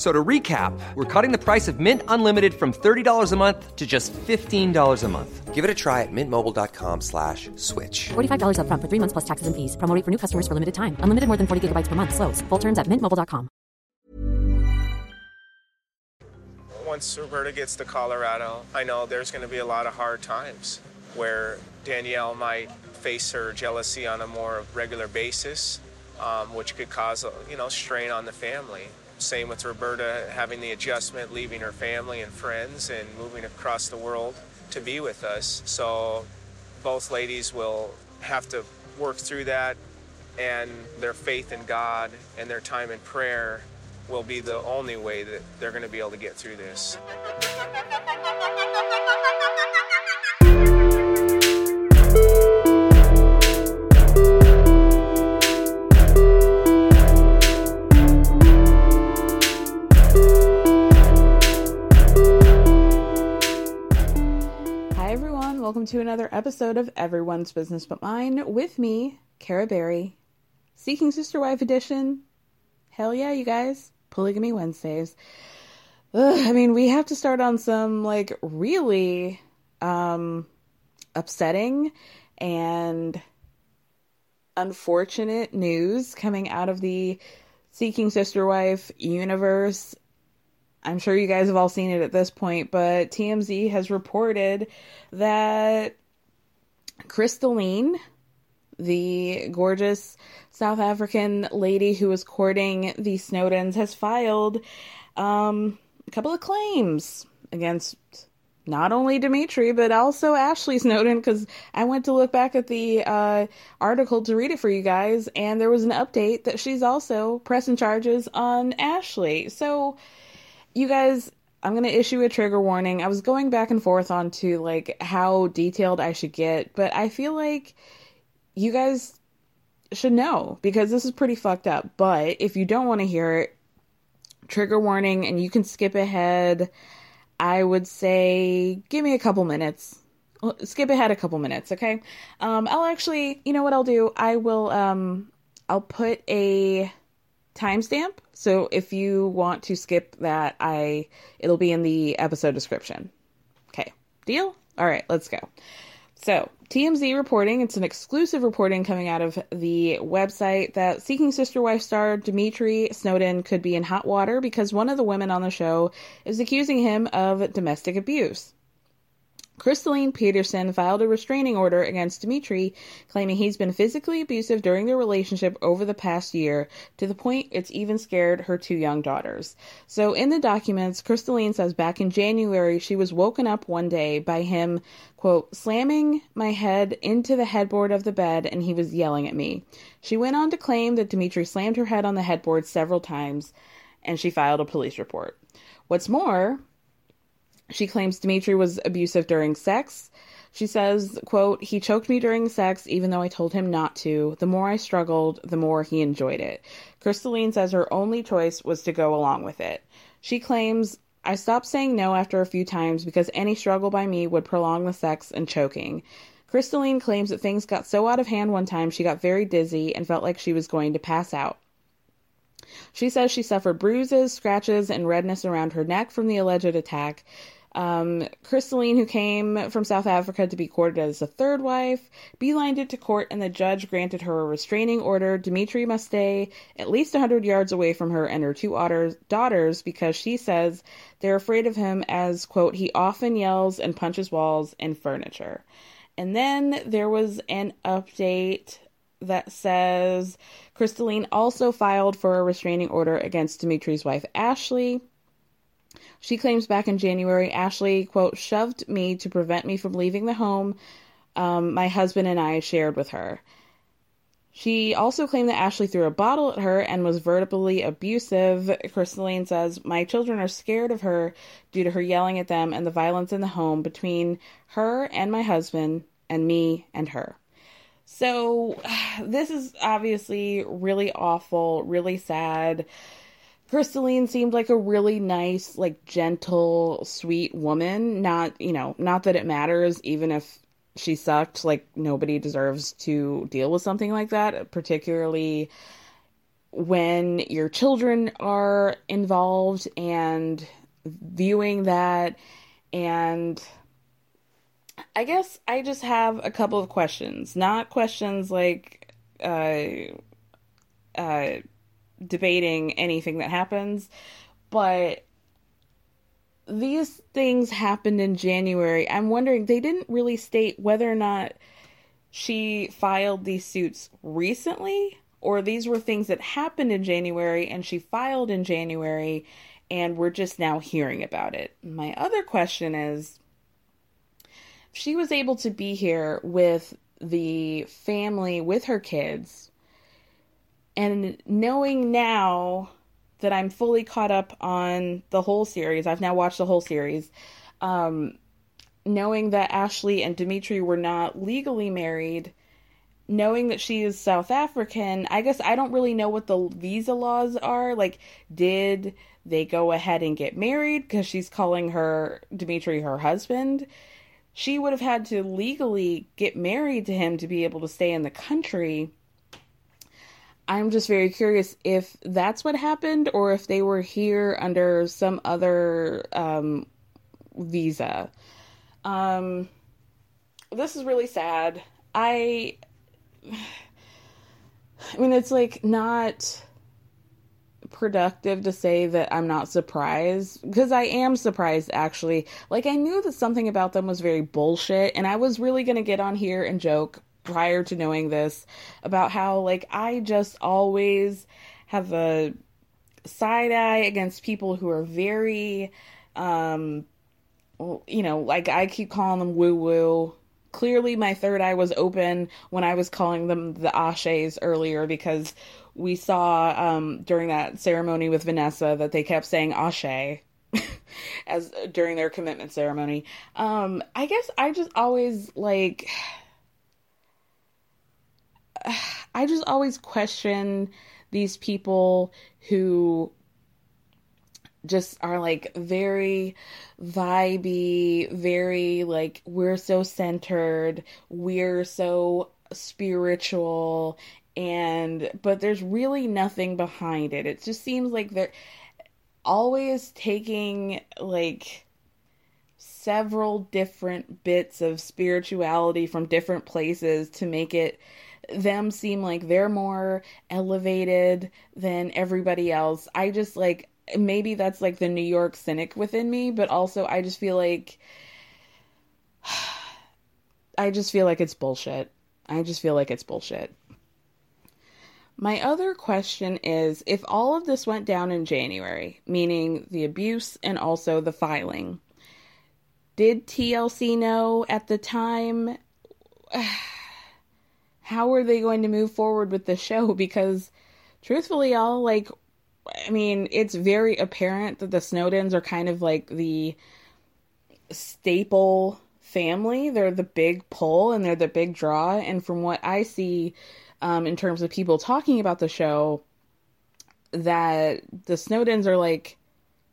F- So to recap, we're cutting the price of Mint Unlimited from $30 a month to just $15 a month. Give it a try at mintmobile.com slash switch. $45 upfront for three months plus taxes and fees. Promo rate for new customers for limited time. Unlimited more than 40 gigabytes per month. Slows. Full terms at mintmobile.com. once Roberta gets to Colorado, I know there's going to be a lot of hard times where Danielle might face her jealousy on a more regular basis, um, which could cause a you know strain on the family. Same with Roberta having the adjustment, leaving her family and friends, and moving across the world to be with us. So both ladies will have to work through that, and their faith in God and their time in prayer will be the only way that they're going to be able to get through this. Welcome to another episode of Everyone's Business But Mine with me, Kara Berry, Seeking Sister Wife Edition. Hell yeah, you guys. Polygamy Wednesdays. Ugh, I mean, we have to start on some like really um upsetting and unfortunate news coming out of the Seeking Sister Wife universe. I'm sure you guys have all seen it at this point, but TMZ has reported that Crystalline, the gorgeous South African lady who was courting the Snowdens, has filed um, a couple of claims against not only Dimitri but also Ashley Snowden. Because I went to look back at the uh, article to read it for you guys, and there was an update that she's also pressing charges on Ashley. So, you guys. I'm going to issue a trigger warning. I was going back and forth on to like how detailed I should get, but I feel like you guys should know because this is pretty fucked up. But if you don't want to hear it, trigger warning and you can skip ahead. I would say give me a couple minutes. Skip ahead a couple minutes, okay? Um I'll actually, you know what I'll do? I will um I'll put a timestamp. So if you want to skip that, I it'll be in the episode description. Okay. Deal? All right, let's go. So, TMZ reporting, it's an exclusive reporting coming out of the website that Seeking Sister Wife star Dimitri Snowden could be in hot water because one of the women on the show is accusing him of domestic abuse. Crystalline Peterson filed a restraining order against Dimitri, claiming he's been physically abusive during their relationship over the past year, to the point it's even scared her two young daughters. So, in the documents, Crystalline says back in January she was woken up one day by him, quote, slamming my head into the headboard of the bed and he was yelling at me. She went on to claim that Dimitri slammed her head on the headboard several times and she filed a police report. What's more, she claims Dimitri was abusive during sex. She says, quote, he choked me during sex even though I told him not to. The more I struggled, the more he enjoyed it. Crystalline says her only choice was to go along with it. She claims, I stopped saying no after a few times because any struggle by me would prolong the sex and choking. Crystalline claims that things got so out of hand one time she got very dizzy and felt like she was going to pass out. She says she suffered bruises, scratches, and redness around her neck from the alleged attack. Um, Crystalline, who came from South Africa to be courted as a third wife, beelined it to court, and the judge granted her a restraining order. Dimitri must stay at least 100 yards away from her and her two daughters because she says they're afraid of him as, quote, he often yells and punches walls and furniture. And then there was an update that says Crystalline also filed for a restraining order against Dimitri's wife, Ashley. She claims back in January, Ashley, quote, shoved me to prevent me from leaving the home um, my husband and I shared with her. She also claimed that Ashley threw a bottle at her and was verbally abusive. Crystalline says, My children are scared of her due to her yelling at them and the violence in the home between her and my husband and me and her. So, this is obviously really awful, really sad. Crystalline seemed like a really nice, like gentle, sweet woman. Not, you know, not that it matters, even if she sucked. Like, nobody deserves to deal with something like that, particularly when your children are involved and viewing that. And I guess I just have a couple of questions. Not questions like, uh, uh, debating anything that happens, but these things happened in January. I'm wondering, they didn't really state whether or not she filed these suits recently or these were things that happened in January and she filed in January and we're just now hearing about it. My other question is she was able to be here with the family, with her kids, and knowing now that I'm fully caught up on the whole series, I've now watched the whole series. Um, knowing that Ashley and Dimitri were not legally married, knowing that she is South African, I guess I don't really know what the visa laws are. Like, did they go ahead and get married because she's calling her Dimitri her husband? She would have had to legally get married to him to be able to stay in the country. I'm just very curious if that's what happened or if they were here under some other um, visa. Um, this is really sad. I, I mean, it's like not productive to say that I'm not surprised because I am surprised actually. Like I knew that something about them was very bullshit and I was really going to get on here and joke prior to knowing this about how like I just always have a side eye against people who are very um you know like I keep calling them woo woo clearly my third eye was open when I was calling them the Ashes earlier because we saw um during that ceremony with Vanessa that they kept saying Ashe as during their commitment ceremony. Um I guess I just always like I just always question these people who just are like very vibey, very like we're so centered, we're so spiritual and but there's really nothing behind it. It just seems like they're always taking like several different bits of spirituality from different places to make it them seem like they're more elevated than everybody else. I just like maybe that's like the New York cynic within me, but also I just feel like I just feel like it's bullshit. I just feel like it's bullshit. My other question is if all of this went down in January, meaning the abuse and also the filing, did TLC know at the time? how are they going to move forward with the show? Because truthfully, all like, I mean, it's very apparent that the Snowdens are kind of like the staple family. They're the big pull and they're the big draw. And from what I see um, in terms of people talking about the show, that the Snowdens are like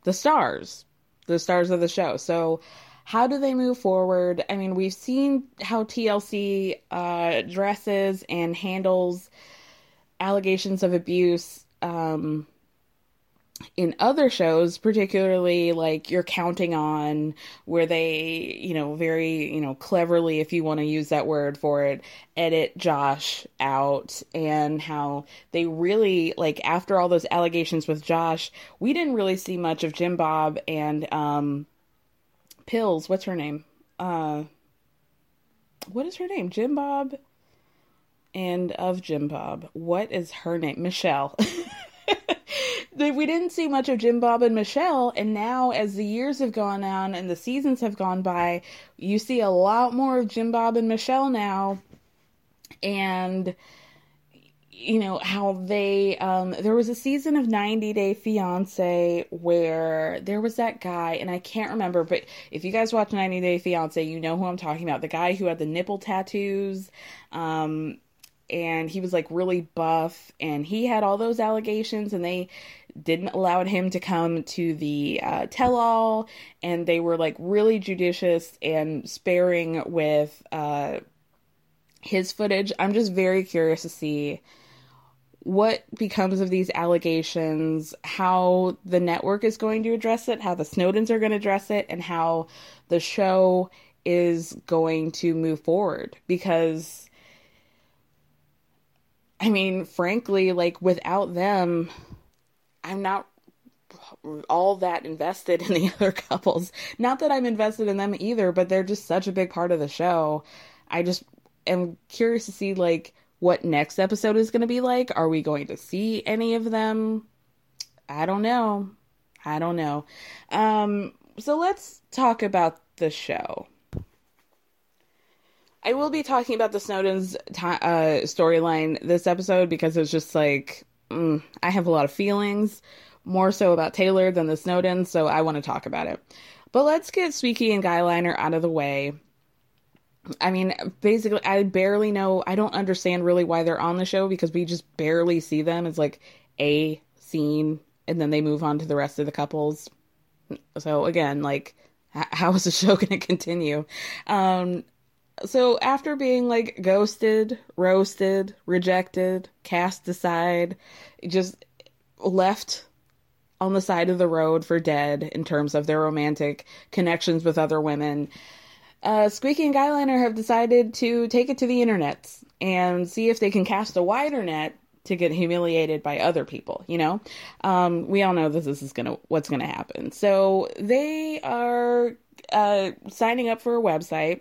the stars, the stars of the show. So, how do they move forward? I mean, we've seen how TLC uh, dresses and handles allegations of abuse um, in other shows, particularly like you're counting on, where they, you know, very, you know, cleverly, if you want to use that word for it, edit Josh out, and how they really, like, after all those allegations with Josh, we didn't really see much of Jim Bob and, um, Pills. What's her name? Uh, what is her name? Jim Bob and of Jim Bob. What is her name? Michelle. we didn't see much of Jim Bob and Michelle, and now as the years have gone on and the seasons have gone by, you see a lot more of Jim Bob and Michelle now, and you know how they um there was a season of 90 day fiance where there was that guy and i can't remember but if you guys watch 90 day fiance you know who i'm talking about the guy who had the nipple tattoos um and he was like really buff and he had all those allegations and they didn't allow him to come to the uh, tell all and they were like really judicious and sparing with uh, his footage. I'm just very curious to see what becomes of these allegations how the network is going to address it how the snowdens are going to address it and how the show is going to move forward because I mean, frankly, like without them, I'm not all that invested in the other couples. Not that I'm invested in them either, but they're just such a big part of the show. I just am curious to see like what next episode is going to be like. Are we going to see any of them? I don't know. I don't know. Um so let's talk about the show. I will be talking about the Snowden's t- uh, storyline this episode because it's just like mm, I have a lot of feelings, more so about Taylor than the Snowden, so I want to talk about it. But let's get Squeaky and Guyliner out of the way. I mean, basically, I barely know. I don't understand really why they're on the show because we just barely see them. It's like a scene, and then they move on to the rest of the couples. So again, like, how is the show going to continue? Um, so after being like ghosted, roasted, rejected, cast aside, just left on the side of the road for dead in terms of their romantic connections with other women, uh, Squeaky and Guyliner have decided to take it to the internet and see if they can cast a wider net to get humiliated by other people. You know, um, we all know that this is gonna what's gonna happen. So they are uh, signing up for a website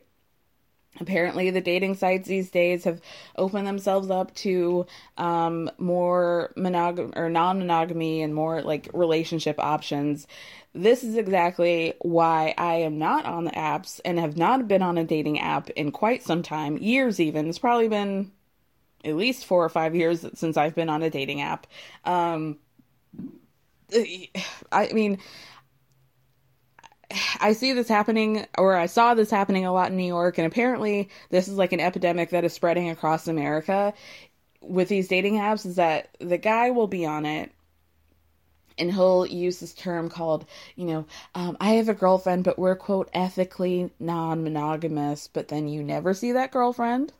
apparently the dating sites these days have opened themselves up to um, more monogamy or non-monogamy and more like relationship options. This is exactly why i am not on the apps and have not been on a dating app in quite some time years even. It's probably been at least four or five years since i've been on a dating app. Um, i mean I see this happening, or I saw this happening a lot in New York, and apparently this is like an epidemic that is spreading across America with these dating apps. Is that the guy will be on it, and he'll use this term called, you know, um, I have a girlfriend, but we're quote ethically non monogamous, but then you never see that girlfriend.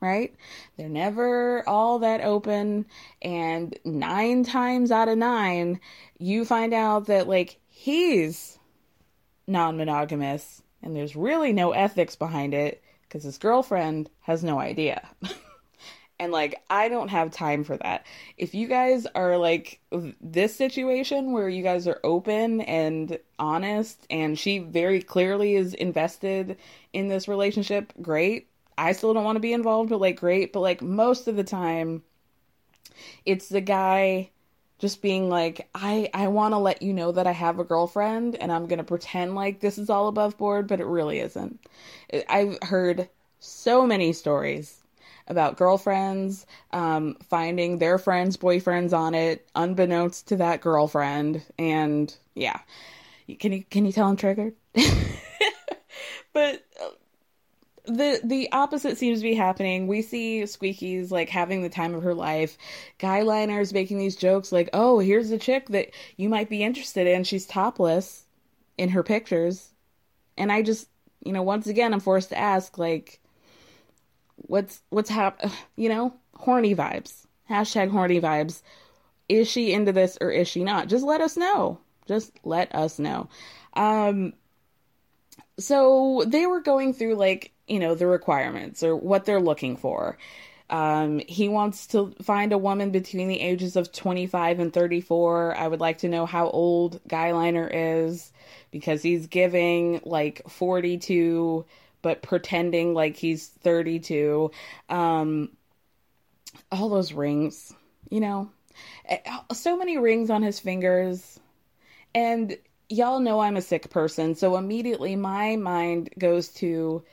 Right? They're never all that open. And nine times out of nine, you find out that, like, he's non monogamous and there's really no ethics behind it because his girlfriend has no idea. and like, I don't have time for that. If you guys are like this situation where you guys are open and honest and she very clearly is invested in this relationship, great. I still don't want to be involved, but like, great. But like, most of the time, it's the guy just being like i i want to let you know that i have a girlfriend and i'm going to pretend like this is all above board but it really isn't. I've heard so many stories about girlfriends um, finding their friends boyfriends on it unbeknownst to that girlfriend and yeah. Can you can you tell i'm triggered? But the the opposite seems to be happening. We see Squeaky's like having the time of her life. Guyliner is making these jokes like, "Oh, here's a chick that you might be interested in. She's topless in her pictures." And I just, you know, once again I'm forced to ask like what's what's hap you know, horny vibes. Hashtag horny vibes. Is she into this or is she not? Just let us know. Just let us know. Um so they were going through like you know the requirements or what they're looking for. Um, he wants to find a woman between the ages of 25 and 34 i would like to know how old guyliner is because he's giving like 42 but pretending like he's 32 um, all those rings you know? Eh, so many rings on his fingers. And y'all know I'm a sick person, so immediately my mind goes to,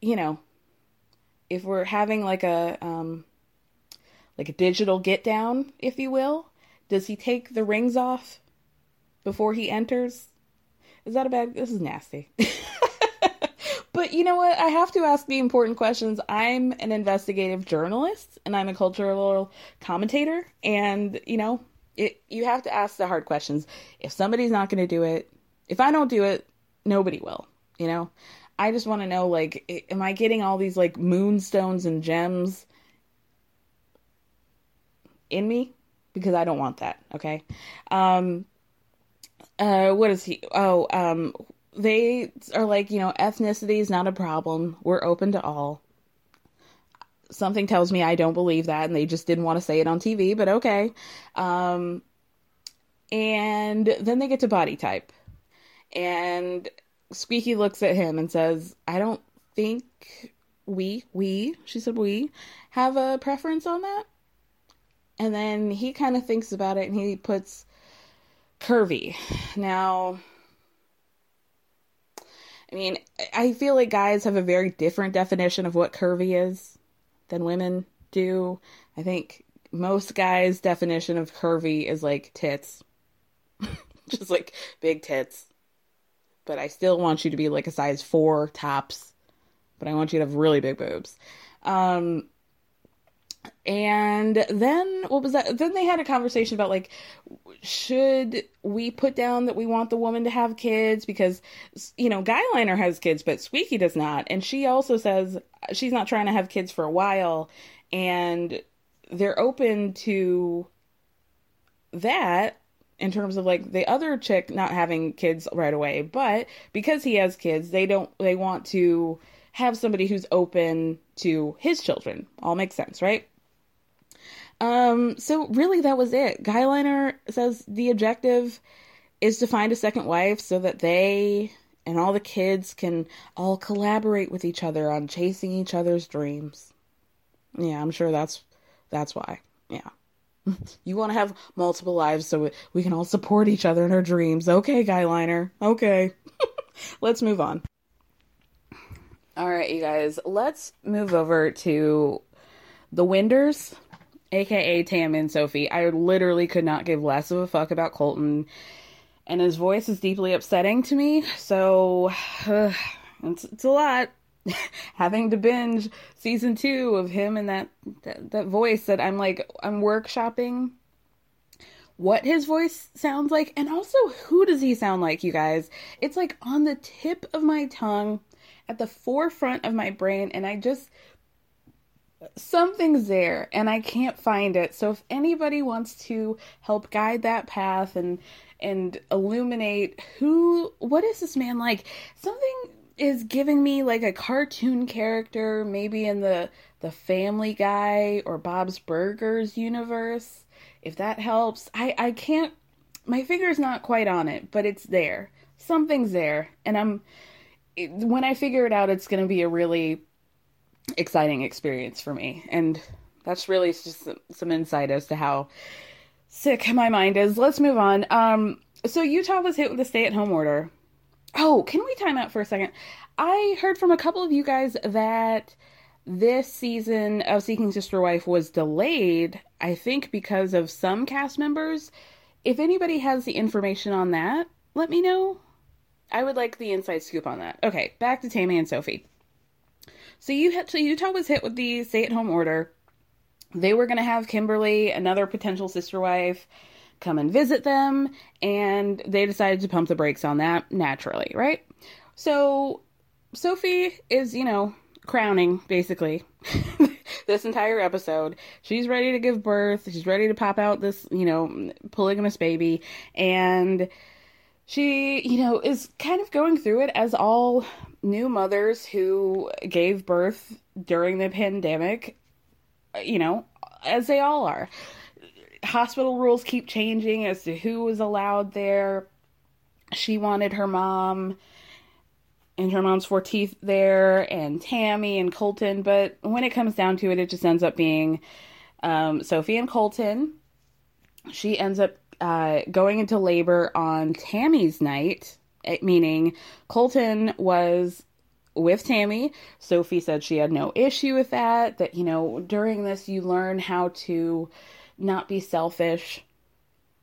you know, if we're having like a um, like a digital get down, if you will, does he take the rings off before he enters? Is that a bad? This is nasty. but you know what? I have to ask the important questions. I'm an investigative journalist and I'm a cultural commentator, and you know, it you have to ask the hard questions. If somebody's not going to do it, if I don't do it, nobody will, you know? I just want to know like am I getting all these like moonstones and gems in me because I don't want that, okay? Um uh what is he? Oh, um they are like, you know, ethnicity is not a problem. We're open to all something tells me I don't believe that, and they just didn't want to say it on TV, but okay. Um, and then they get to body type. And Squeaky looks at him and says, I don't think we, we, she said we, have a preference on that. And then he kind of thinks about it and he puts curvy. Now, I mean, I feel like guys have a very different definition of what curvy is than women do. I think most guys' definition of curvy is like tits. Just like big tits. But I still want you to be like a size four tops. But I want you to have really big boobs. Um, and then what was that? Then they had a conversation about like, should we put down that we want the woman to have kids because you know Guyliner has kids, but Squeaky does not, and she also says she's not trying to have kids for a while, and they're open to that in terms of like the other chick not having kids right away, but because he has kids, they don't they want to have somebody who's open to his children. All makes sense, right? Um, so really that was it. Guyliner says the objective is to find a second wife so that they and all the kids can all collaborate with each other on chasing each other's dreams. Yeah, I'm sure that's that's why. Yeah. you want to have multiple lives so we can all support each other in our dreams. Okay, Guyliner. Okay. let's move on. All right, you guys. Let's move over to the Winders aka Tam and Sophie. I literally could not give less of a fuck about Colton, and his voice is deeply upsetting to me. So uh, it's, it's a lot. Having to binge season two of him and that, that that voice that I'm like I'm workshopping what his voice sounds like and also who does he sound like you guys it's like on the tip of my tongue at the forefront of my brain and i just something's there and I can't find it. So if anybody wants to help guide that path and and illuminate who what is this man like? Something is giving me like a cartoon character maybe in the the Family Guy or Bob's Burgers universe. If that helps. I I can't my finger's not quite on it, but it's there. Something's there and I'm when I figure it out it's going to be a really exciting experience for me. And that's really just some, some insight as to how sick my mind is. Let's move on. Um, so Utah was hit with a stay-at-home order. Oh, can we time out for a second? I heard from a couple of you guys that this season of Seeking Sister Wife was delayed, I think because of some cast members. If anybody has the information on that, let me know. I would like the inside scoop on that. Okay, back to Tammy and Sophie. So you had so Utah was hit with the stay-at-home order. They were going to have Kimberly, another potential sister wife, come and visit them, and they decided to pump the brakes on that naturally, right? So Sophie is, you know, crowning basically this entire episode. She's ready to give birth. She's ready to pop out this, you know, polygamous baby and she, you know, is kind of going through it as all new mothers who gave birth during the pandemic, you know, as they all are. Hospital rules keep changing as to who was allowed there. She wanted her mom and her mom's four teeth there, and Tammy and Colton. But when it comes down to it, it just ends up being um, Sophie and Colton. She ends up uh, going into labor on Tammy's night, eh, meaning Colton was with Tammy. Sophie said she had no issue with that, that, you know, during this you learn how to not be selfish.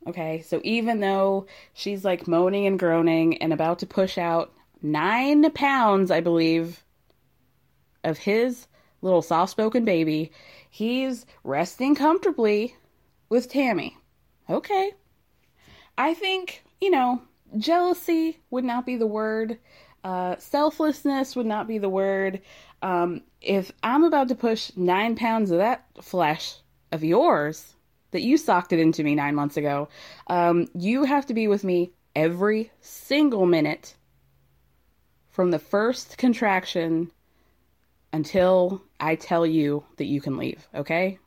Okay, so even though she's like moaning and groaning and about to push out nine pounds, I believe, of his little soft spoken baby, he's resting comfortably with Tammy. Okay. I think, you know, jealousy would not be the word. Uh, selflessness would not be the word. Um, if I'm about to push nine pounds of that flesh of yours that you socked it into me nine months ago, um, you have to be with me every single minute from the first contraction until I tell you that you can leave, okay?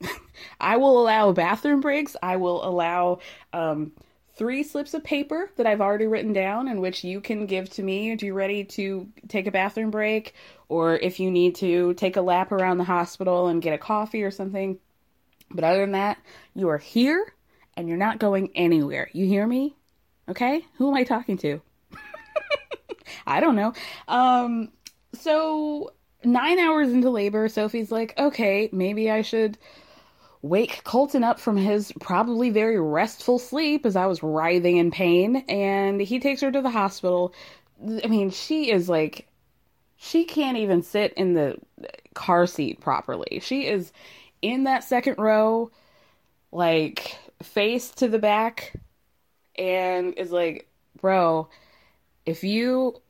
I will allow bathroom breaks. I will allow um, three slips of paper that I've already written down in which you can give to me if you're ready to take a bathroom break or if you need to take a lap around the hospital and get a coffee or something. But other than that, you are here and you're not going anywhere. You hear me? Okay? Who am I talking to? I don't know. Um, so nine hours into labor, Sophie's like, okay, maybe I should wake Colton up from his probably very restful sleep as I was writhing in pain. And he takes her to the hospital. I mean, she is like, she can't even sit in the car seat properly. She is in that second row, like face to the back, and is like, bro, if you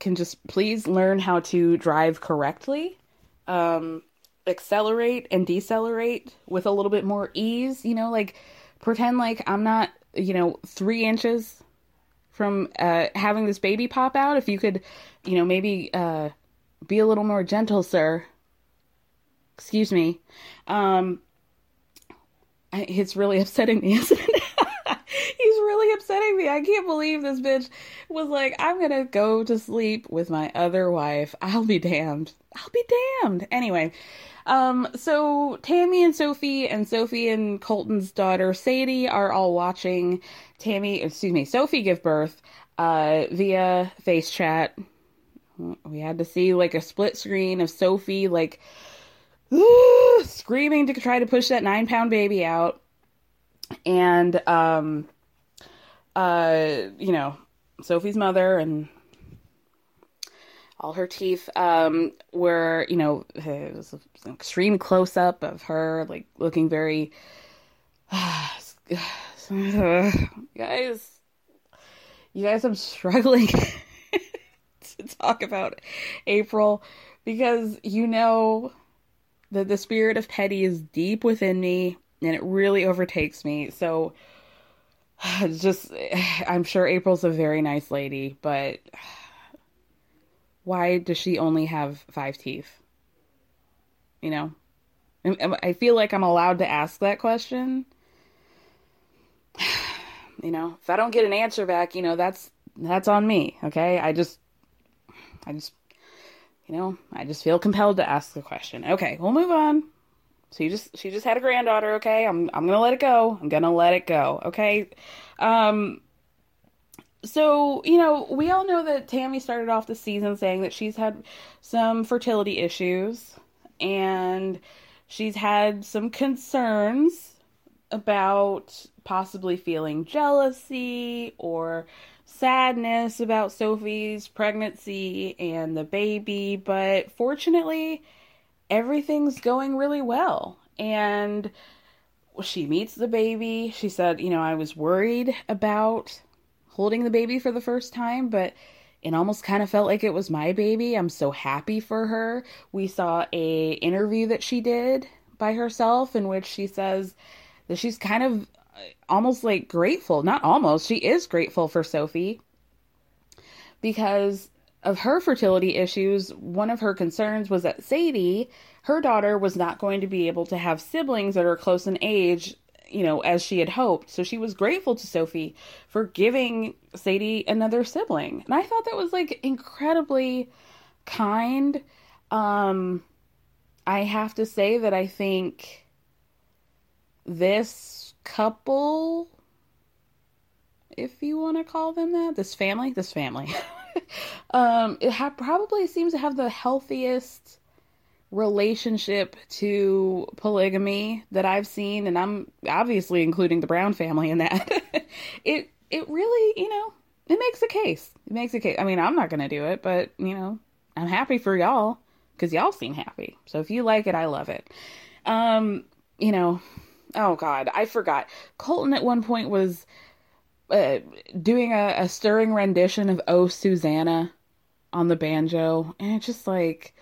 can just please learn how to drive correctly, um, accelerate and decelerate with a little bit more ease, you know, like pretend like I'm not, you know, three inches from uh, having this baby pop out. If you could, you know, maybe uh, be a little more gentle, sir. Excuse me. Um, it's really upsetting me, isn't it? He's really upsetting me. I can't believe this bitch was like, I'm gonna go to sleep with my other wife. I'll be damned. I'll be damned. Anyway, um, so Tammy and Sophie and Sophie and Colton's daughter Sadie are all watching Tammy, excuse me, Sophie give birth uh, via face chat. We had to see like a split screen of Sophie like screaming to try to push that nine pound baby out. And um uh you know sophie's mother and all her teeth um were you know it was an extreme close up of her like looking very guys you guys i'm struggling to talk about april because you know that the spirit of petty is deep within me and it really overtakes me. So just I'm sure April's a very nice lady, but why does she only have five teeth? You know? I feel like I'm allowed to ask that question. You know, if I don't get an answer back, you know, that's that's on me, okay? I just I just you know, I just feel compelled to ask the question. Okay, we'll move on. So you just she just had a granddaughter, okay? I'm I'm gonna let it go. I'm gonna let it go, okay? Um so, you know, we all know that Tammy started off the season saying that she's had some fertility issues and she's had some concerns about possibly feeling jealousy or sadness about Sophie's pregnancy and the baby, but fortunately, everything's going really well. And she meets the baby. She said, You know, I was worried about holding the baby for the first time, but it almost kind of felt like it was my baby. I'm so happy for her. We saw a interview that she did by herself in which she says that she's kind of almost like grateful, not almost, she is grateful for Sophie because of her fertility issues. One of her concerns was that Sadie, her daughter, was not going to be able to have siblings that are close in age, you know, as she had hoped. So she was grateful to Sophie for giving Sadie another sibling. And I thought that was like incredibly kind. Um, I have to say that I think this couple, if you want to call them that, this family, this family, um, it ha- probably seems to have the healthiest relationship to polygamy that I've seen, and I'm obviously including the Brown family in that. it it really, you know, it makes a case. It makes a case. I mean, I'm not gonna do it, but you know, I'm happy for y'all because y'all seem happy. So if you like it, I love it. Um, you know, oh god, I forgot. Colton at one point was uh, doing a, a stirring rendition of "Oh Susanna" on the banjo, and it's just like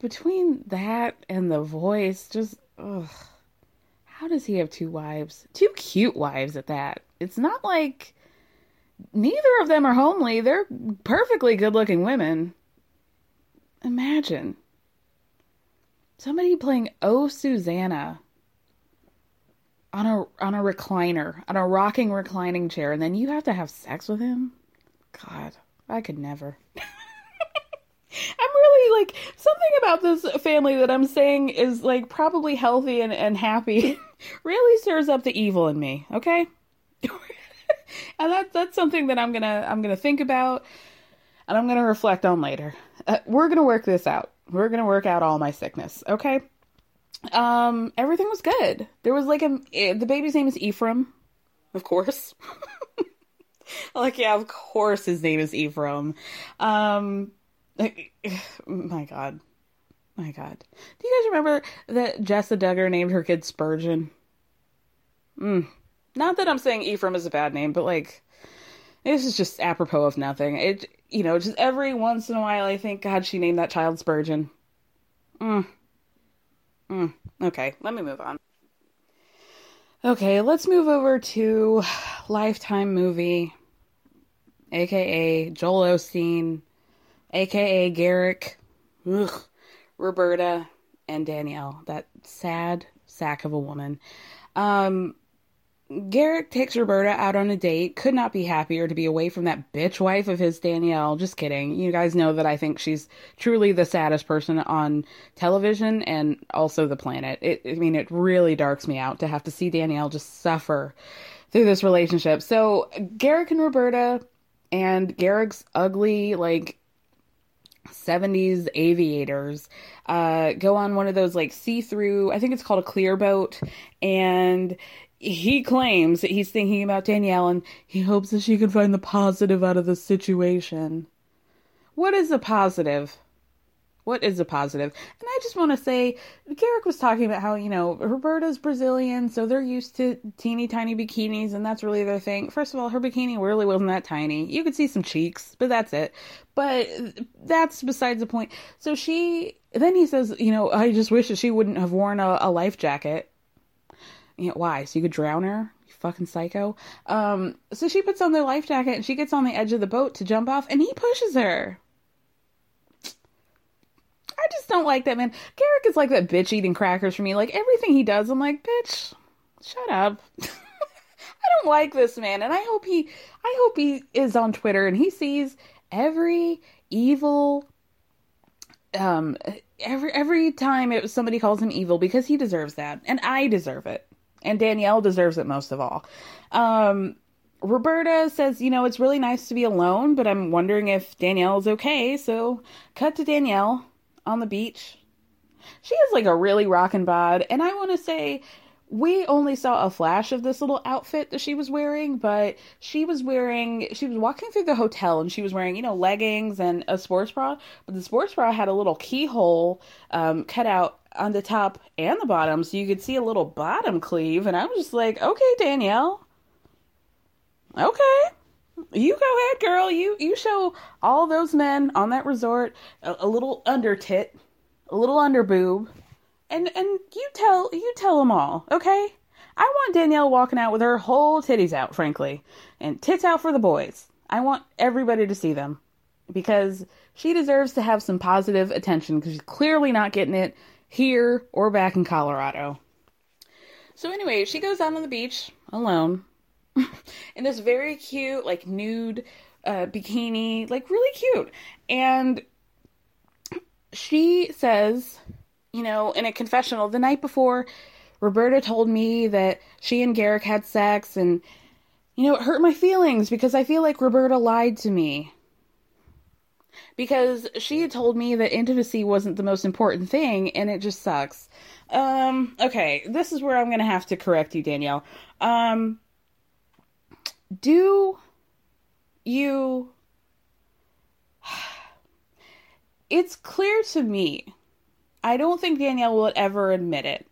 between that and the voice, just ugh. How does he have two wives? Two cute wives at that. It's not like neither of them are homely. They're perfectly good-looking women. Imagine somebody playing "Oh Susanna" on a on a recliner, on a rocking reclining chair, and then you have to have sex with him? God, I could never. I'm really like something about this family that I'm saying is like probably healthy and, and happy really stirs up the evil in me, okay? and that that's something that I'm gonna I'm gonna think about and I'm gonna reflect on later. Uh, we're gonna work this out. We're gonna work out all my sickness, okay? Um, everything was good. There was like a eh, the baby's name is Ephraim, of course. like yeah, of course his name is Ephraim. Um, like, my God, my God. Do you guys remember that Jessa Duggar named her kid Spurgeon? Mm. Not that I'm saying Ephraim is a bad name, but like this is just apropos of nothing. It you know just every once in a while I think God she named that child Spurgeon. Mm. Mm, okay, let me move on. Okay, let's move over to Lifetime movie, aka Joel Osteen, aka Garrick, ugh, Roberta, and Danielle. That sad sack of a woman. Um, Garrick takes Roberta out on a date. Could not be happier to be away from that bitch wife of his, Danielle. Just kidding. You guys know that I think she's truly the saddest person on television and also the planet. It, I mean, it really darks me out to have to see Danielle just suffer through this relationship. So, Garrick and Roberta and Garrick's ugly, like, 70s aviators uh, go on one of those like see-through i think it's called a clear boat and he claims that he's thinking about Danielle and he hopes that she can find the positive out of the situation. What is a positive? What is a positive? And I just want to say, Garrick was talking about how, you know, Roberta's Brazilian, so they're used to teeny tiny bikinis, and that's really their thing. First of all, her bikini really wasn't that tiny. You could see some cheeks, but that's it. But that's besides the point. So she, then he says, you know, I just wish that she wouldn't have worn a, a life jacket. You know, why? So you could drown her? You fucking psycho. Um, so she puts on the life jacket and she gets on the edge of the boat to jump off and he pushes her. I just don't like that man. Garrick is like that bitch eating crackers for me. Like everything he does, I'm like, bitch, shut up. I don't like this man, and I hope he, I hope he is on Twitter and he sees every evil, um, every every time it somebody calls him evil because he deserves that, and I deserve it and Danielle deserves it most of all. Um, Roberta says, you know, it's really nice to be alone, but I'm wondering if Danielle's okay. So, cut to Danielle on the beach. She is like a really rockin' bod, and I want to say, we only saw a flash of this little outfit that she was wearing, but she was wearing, she was walking through the hotel and she was wearing, you know, leggings and a sports bra. But the sports bra had a little keyhole um, cut out on the top and the bottom, so you could see a little bottom cleave. And I was just like, okay, Danielle. Okay. You go ahead, girl. You you show all those men on that resort a, a little under tit, a little under boob and and you tell you tell them all, okay? I want Danielle walking out with her whole titties out, frankly, and tits out for the boys. I want everybody to see them because she deserves to have some positive attention because she's clearly not getting it here or back in Colorado. So anyway, she goes out on the beach alone in this very cute, like nude uh, bikini, like really cute, and she says you know, in a confessional the night before, Roberta told me that she and Garrick had sex, and, you know, it hurt my feelings because I feel like Roberta lied to me. Because she had told me that intimacy wasn't the most important thing, and it just sucks. Um, okay, this is where I'm gonna have to correct you, Danielle. Um, do you. It's clear to me I don't think Danielle will ever admit it.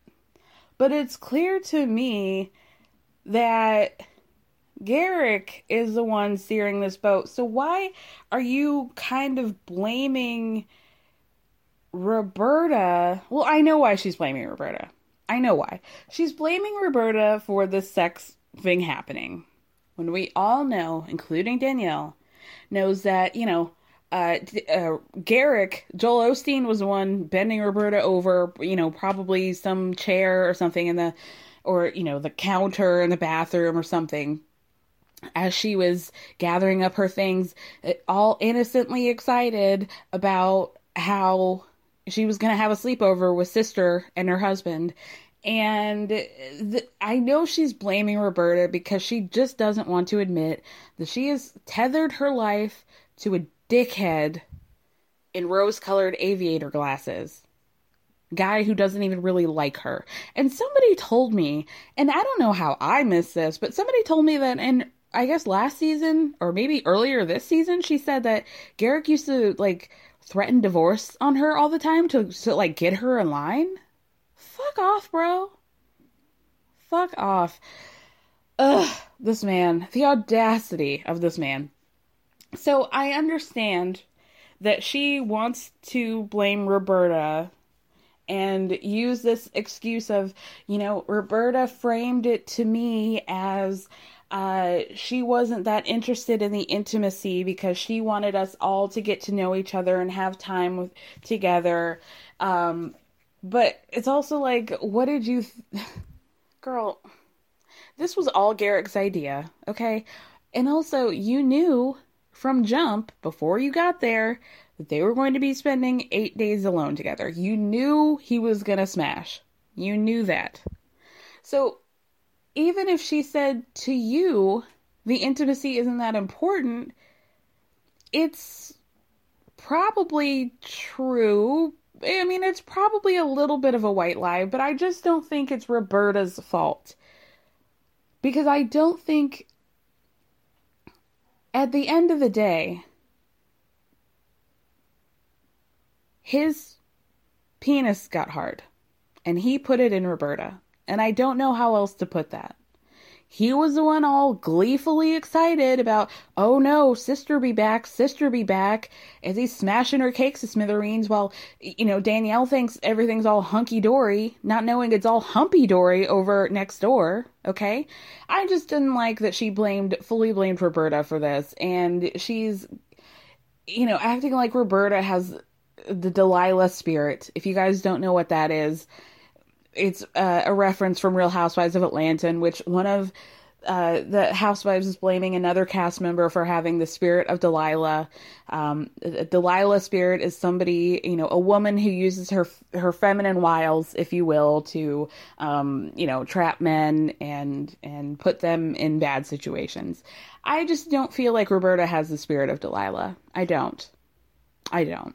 But it's clear to me that Garrick is the one steering this boat. So why are you kind of blaming Roberta? Well, I know why she's blaming Roberta. I know why. She's blaming Roberta for the sex thing happening. When we all know, including Danielle, knows that, you know, uh, uh, Garrick, Joel Osteen was the one bending Roberta over, you know, probably some chair or something in the, or, you know, the counter in the bathroom or something as she was gathering up her things, uh, all innocently excited about how she was going to have a sleepover with sister and her husband. And th- I know she's blaming Roberta because she just doesn't want to admit that she has tethered her life to a dickhead in rose colored aviator glasses. Guy who doesn't even really like her. And somebody told me, and I don't know how I missed this, but somebody told me that in, I guess last season, or maybe earlier this season, she said that Garrick used to, like, threaten divorce on her all the time to, to like, get her in line. Fuck off, bro. Fuck off. Ugh, this man. The audacity of this man. So I understand that she wants to blame Roberta and use this excuse of, you know, Roberta framed it to me as uh, she wasn't that interested in the intimacy because she wanted us all to get to know each other and have time with, together. Um, but it's also like, what did you, th- girl? This was all Garrick's idea, okay? And also, you knew from jump before you got there that they were going to be spending eight days alone together. You knew he was to smash. You knew that. So even if she said to you, the intimacy isn't that important, it's probably true. I mean, it's probably a little bit of a white lie, but I just don't think it's Roberta's fault. Because I don't think at the end of the day, his penis got hard and he put it in Roberta. And I don't know how else to put that. He was the one all gleefully excited about, oh no, sister be back, sister be back, as he's smashing her cakes to smithereens while, you know, Danielle thinks everything's all hunky dory, not knowing it's all humpy dory over next door, okay? I just didn't like that she blamed, fully blamed Roberta for this, and she's, you know, acting like Roberta has the Delilah spirit. If you guys don't know what that is, it's uh, a reference from Real Housewives of Atlanta, in which one of uh, the housewives is blaming another cast member for having the spirit of Delilah. Um, Delilah spirit is somebody, you know, a woman who uses her her feminine wiles, if you will, to, um, you know, trap men and and put them in bad situations. I just don't feel like Roberta has the spirit of Delilah. I don't. I don't.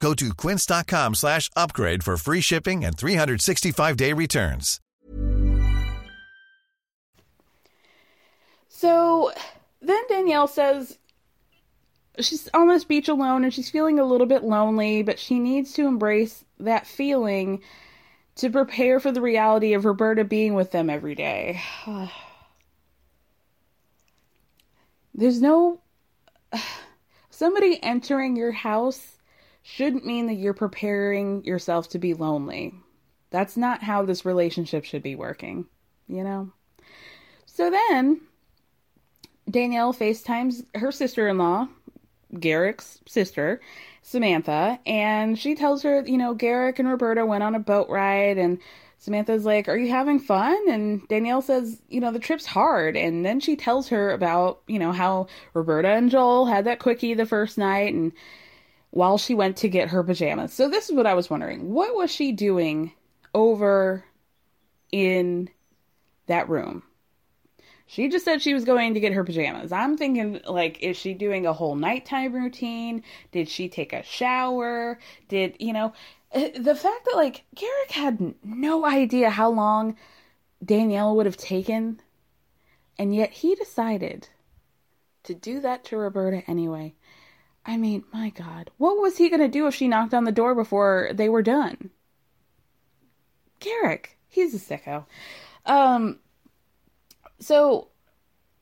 Go to quince.com slash upgrade for free shipping and 365-day returns. So then Danielle says she's on this beach alone and she's feeling a little bit lonely, but she needs to embrace that feeling to prepare for the reality of Roberta being with them every day. There's no. Somebody entering your house shouldn't mean that you're preparing yourself to be lonely. That's not how this relationship should be working, you know? So then, Danielle FaceTimes her sister in law, Garrick's sister, Samantha, and she tells her, you know, Garrick and Roberta went on a boat ride, and Samantha's like, Are you having fun? And Danielle says, You know, the trip's hard. And then she tells her about, you know, how Roberta and Joel had that quickie the first night and while she went to get her pajamas. So this is what I was wondering. What was she doing over in that room? She just said she was going to get her pajamas. I'm thinking, like, is she doing a whole nighttime routine? Did she take a shower? Did, you know, eh, the fact that, like, Garrick had no idea how long Danielle would have taken, and yet he decided to do that to Roberta anyway. I mean, my God, what was he going to do if she knocked on the door before they were done? Garrick, he's a sicko. Um, so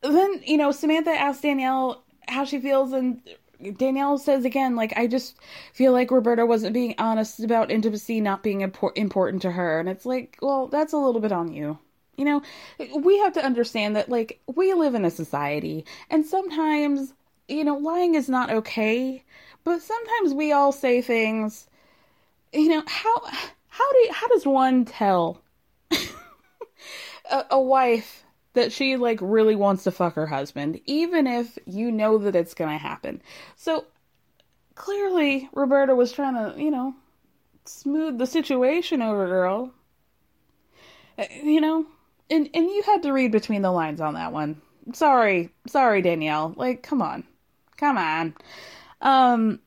then, you know, Samantha asks Danielle how she feels, and Danielle says again, like, I just feel like Roberta wasn't being honest about intimacy not being impor- important to her. And it's like, well, that's a little bit on you. You know, we have to understand that, like, we live in a society, and sometimes, you know, lying is not okay, but sometimes we all say things, you know, how, how do, how does one tell a, a wife that she like really wants to fuck her husband, even if you know that it's gonna happen. So clearly, Roberta was trying to, you know, smooth the situation over, girl. Uh, you know, and and you had to read between the lines on that one. Sorry, sorry, Danielle. Like, come on, come on. Um.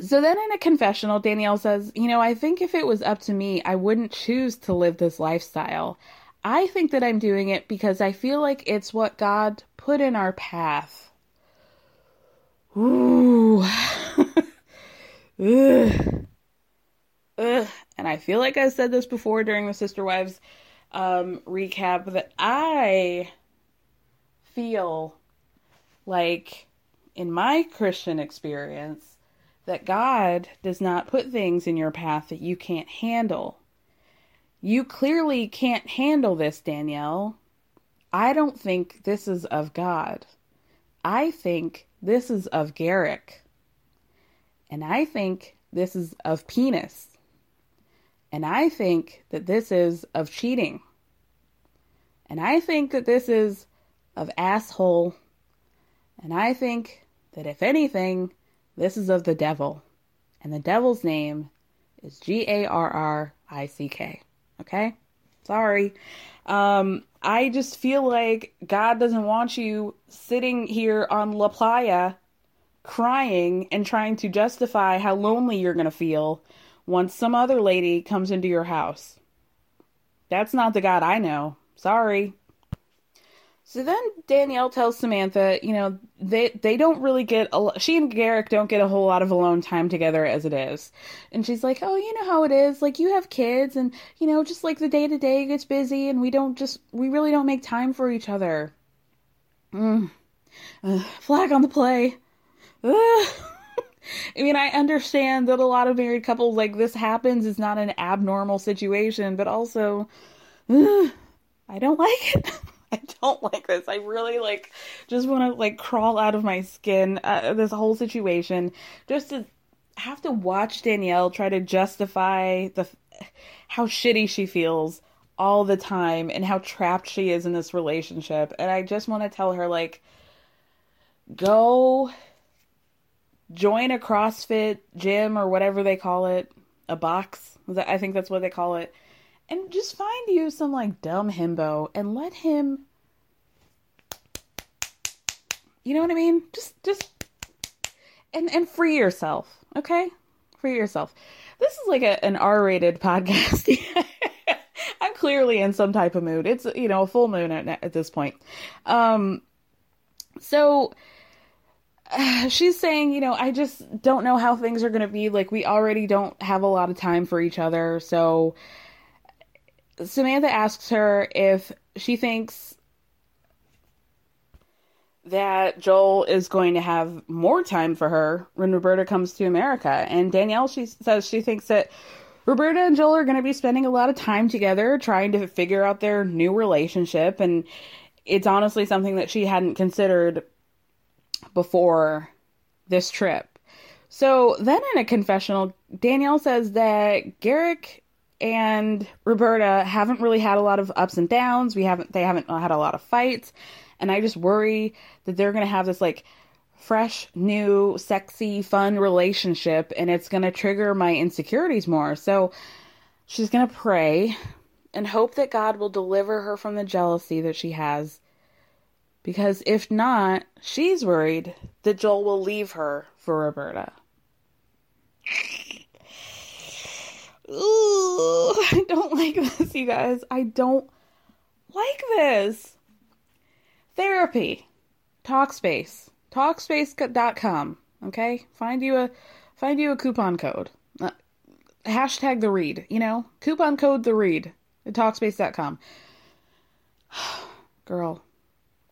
So then in a confessional, Danielle says, You know, I think if it was up to me, I wouldn't choose to live this lifestyle. I think that I'm doing it because I feel like it's what God put in our path. Ooh. Ugh. Ugh. And I feel like I said this before during the Sister Wives um, recap that I feel like in my Christian experience that God does not put things in your path that you can't handle. You clearly can't handle this, Danielle. I don't think this is of God. I think this is of Garrick. And I think this is of penis. And I think that this is of cheating. And I think that this is of asshole. And I think that if anything, this is of the devil. And the devil's name is G A R R I C K. Okay? Sorry. Um, I just feel like God doesn't want you sitting here on La Playa crying and trying to justify how lonely you're going to feel once some other lady comes into your house. That's not the God I know. Sorry. So then Danielle tells Samantha, you know, they they don't really get a she and Garrick don't get a whole lot of alone time together as it is. And she's like, "Oh, you know how it is. Like you have kids and, you know, just like the day-to-day gets busy and we don't just we really don't make time for each other." Mm. Flag on the play. I mean, I understand that a lot of married couples like this happens. It's not an abnormal situation, but also, I don't like it. I don't like this. I really like just want to like crawl out of my skin. Uh, this whole situation, just to have to watch Danielle try to justify the how shitty she feels all the time and how trapped she is in this relationship. And I just want to tell her like, go join a CrossFit gym or whatever they call it, a box. I think that's what they call it and just find you some like dumb himbo and let him you know what i mean? Just just and and free yourself okay? Free yourself. This is like a, an r-rated podcast. I'm clearly in some type of mood. It's you know a full moon at, at this point. Um so she's saying, you know, I just don't know how things are going to be. Like, we already don't have a lot of time for each other. So, Samantha asks her if she thinks that Joel is going to have more time for her when Roberta comes to America. And Danielle, she says she thinks that Roberta and Joel are going to be spending a lot of time together trying to figure out their new relationship. And it's honestly something that she hadn't considered before this trip. So then in a confessional, Danielle says that Garrick and Roberta haven't really had a lot of ups and downs. We haven't they haven't had a lot of fights, and I just worry that they're going to have this like fresh, new, sexy, fun relationship and it's going to trigger my insecurities more. So she's going to pray and hope that God will deliver her from the jealousy that she has. Because if not, she's worried that Joel will leave her for Roberta. Ooh, I don't like this, you guys. I don't like this. Therapy. Talkspace. Talkspace.com. Okay? Find you a find you a coupon code. Uh, hashtag the read, you know? Coupon code the read at Talkspace.com. Girl.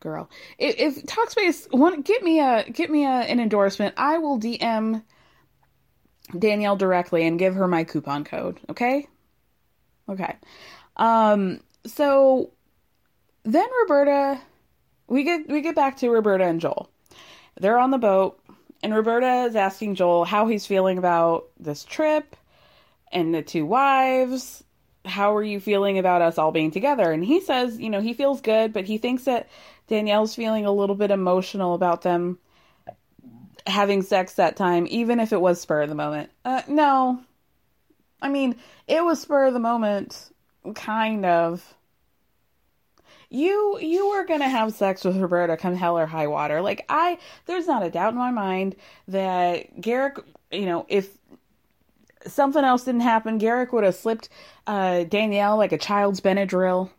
Girl. If, if Talkspace want get me a get me a, an endorsement, I will DM Danielle directly and give her my coupon code, okay? Okay. Um so then Roberta we get we get back to Roberta and Joel. They're on the boat and Roberta is asking Joel how he's feeling about this trip and the two wives. How are you feeling about us all being together? And he says, you know, he feels good, but he thinks that Danielle's feeling a little bit emotional about them having sex that time, even if it was spur of the moment. Uh, no. I mean, it was spur of the moment, kind of. You you were gonna have sex with Roberta come hell or high water. Like I, there's not a doubt in my mind that Garrick, you know, if something else didn't happen, Garrick would have slipped uh, Danielle like a child's Benadryl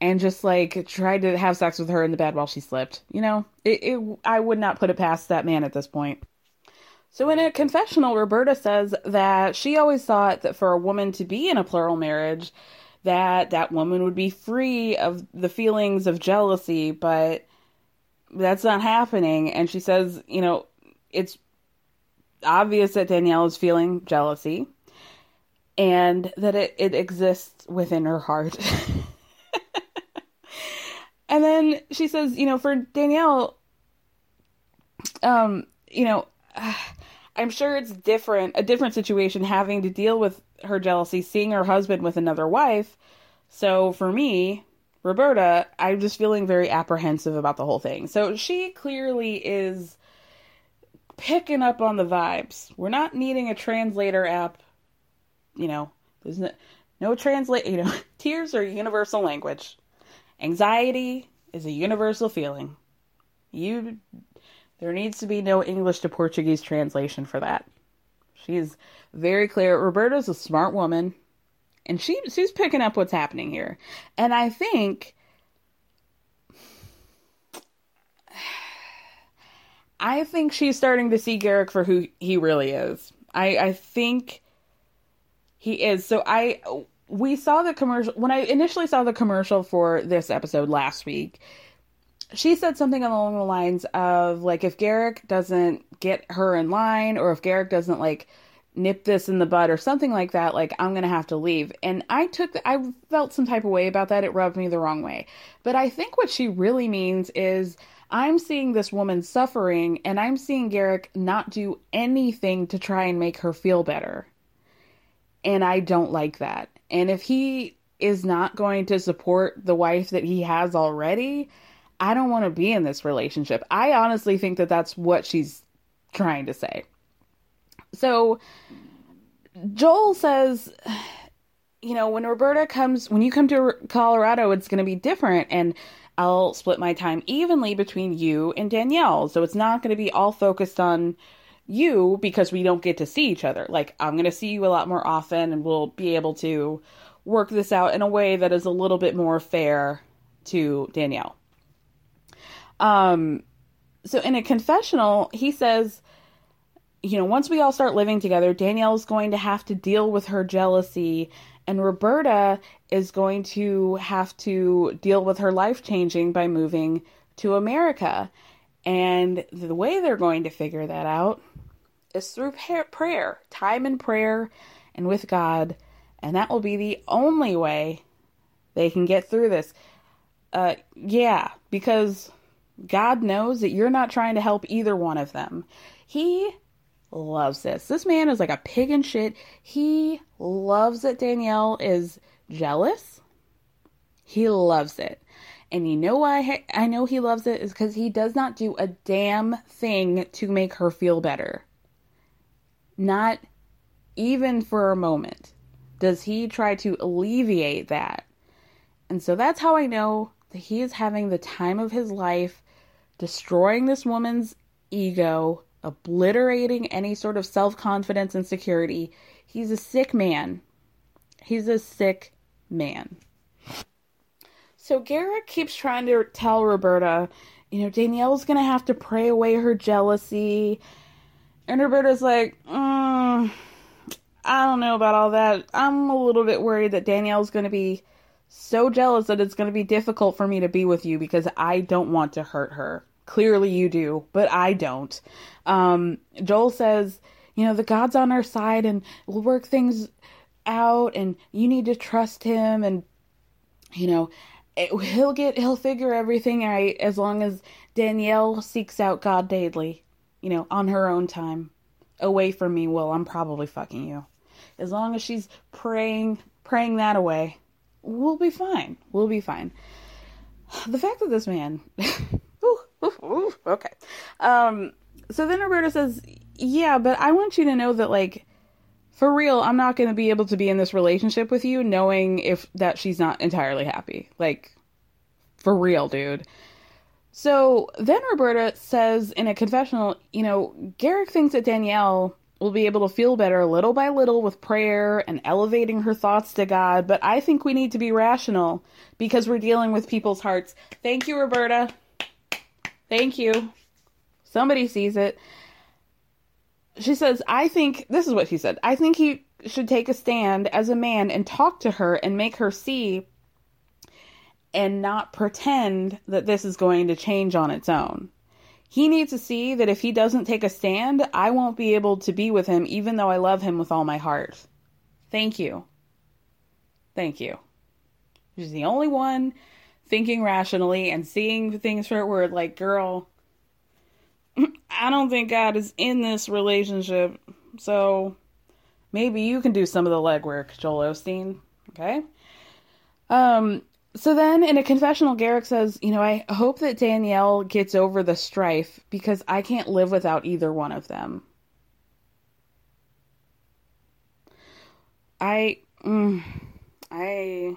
and just like tried to have sex with her in the bed while she slept. You know, it, it I would not put it past that man at this point. So in a confessional, Roberta says that she always thought that for a woman to be in a plural marriage, that that woman would be free of the feelings of jealousy, but that's not happening. And she says, you know, it's obvious that Danielle is feeling jealousy and that it, it exists within her heart. And then she says, you know, for Danielle, um, you know, I'm sure it's different, a different situation having to deal with her jealousy, seeing her husband with another wife. So for me, Roberta, I'm just feeling very apprehensive about the whole thing. So she clearly is picking up on the vibes. We're not needing a translator app. You know, there's no, no translate, you know, tears are universal language. Anxiety is a universal feeling. You there needs to be no English to Portuguese translation for that. She's very clear. Roberta's a smart woman and she she's picking up what's happening here. And I think I think she's starting to see Garrick for who he really is. I I think he is. So I we saw the commercial when I initially saw the commercial for this episode last week. She said something along the lines of like if Garrick doesn't get her in line or if Garrick doesn't like nip this in the bud or something like that like i'm gonna have to leave. And i took i felt some type of way about that. It rubbed me the wrong way. But i think what she really means is i'm seeing this woman suffering and i'm seeing garrick not do anything to try and make her feel better. And i don't like that and if he is not going to support the wife that he has already i don't want to be in this relationship i honestly think that that's what she's trying to say so Joel says, you know, when Roberta comes, when you come to Colorado, it's going to be different. And I'll split my time evenly between you and Danielle. So it's not going to be all focused on you because we don't get to see each other. Like, I'm going to see you a lot more often and we'll be able to work this out in a way that is a little bit more fair to Danielle. Um, so in a confessional, he says, you know, once we all start living together, Danielle's going to have to deal with her jealousy, and Roberta is going to have to deal with her life changing by moving to America. And the way they're going to figure that out is through prayer, time in prayer and with God. And that will be the only way they can get through this. Uh, yeah, because God knows that you're not trying to help either one of them. He loves this. This man is like a pig in shit. He loves that Danielle is jealous. He loves it. And you know why I know he loves it is because he does not do a damn thing to make her feel better. Not even for a moment does he try to alleviate that. And so that's how I know that he is having the time of his life, destroying this woman's ego, obliterating any sort of self confidence and security. He's a sick man. He's a sick man. So Garrett keeps trying to tell Roberta, you know, Danielle's gonna have to pray away her jealousy. And Roberta's like, mm, I don't know about all that. I'm a little bit worried that Danielle's gonna be so jealous that it's gonna be difficult for me to be with you because I don't want to hurt her. Clearly you do, but I don't. Um, Joel says, you know, the God's on our side and we'll work things out and you need to trust him and, you know, it, he'll get, he'll figure everything out as long as Danielle seeks out God daily, you know, on her own time. Away from me, well, I'm probably fucking you. As long as she's praying, praying that away, we'll be fine. We'll be fine. The fact that this man ooh, okay. Um, so then Roberta says, Yeah, but I want you to know that, like, for real, I'm not going to be able to be in this relationship with you knowing if that she's not entirely happy. Like, for real, dude. So then Roberta says in a confessional, you know, Garrick thinks that Danielle will be able to feel better little by little with prayer and elevating her thoughts to God, but I think we need to be rational because we're dealing with people's hearts. Thank you, Roberta. Thank you. Somebody sees it. She says, I think, this is what she said. I think he should take a stand as a man and talk to her and make her see and not pretend that this is going to change on its own. He needs to see that if he doesn't take a stand, I won't be able to be with him even though I love him with all my heart. Thank you. Thank you. She's the only one thinking rationally and seeing things for what like, girl, I don't think God is in this relationship. So maybe you can do some of the legwork, Joel Osteen. Okay. Um, so then in a confessional, Garrick says, You know, I hope that Danielle gets over the strife because I can't live without either one of them. I, mm, I,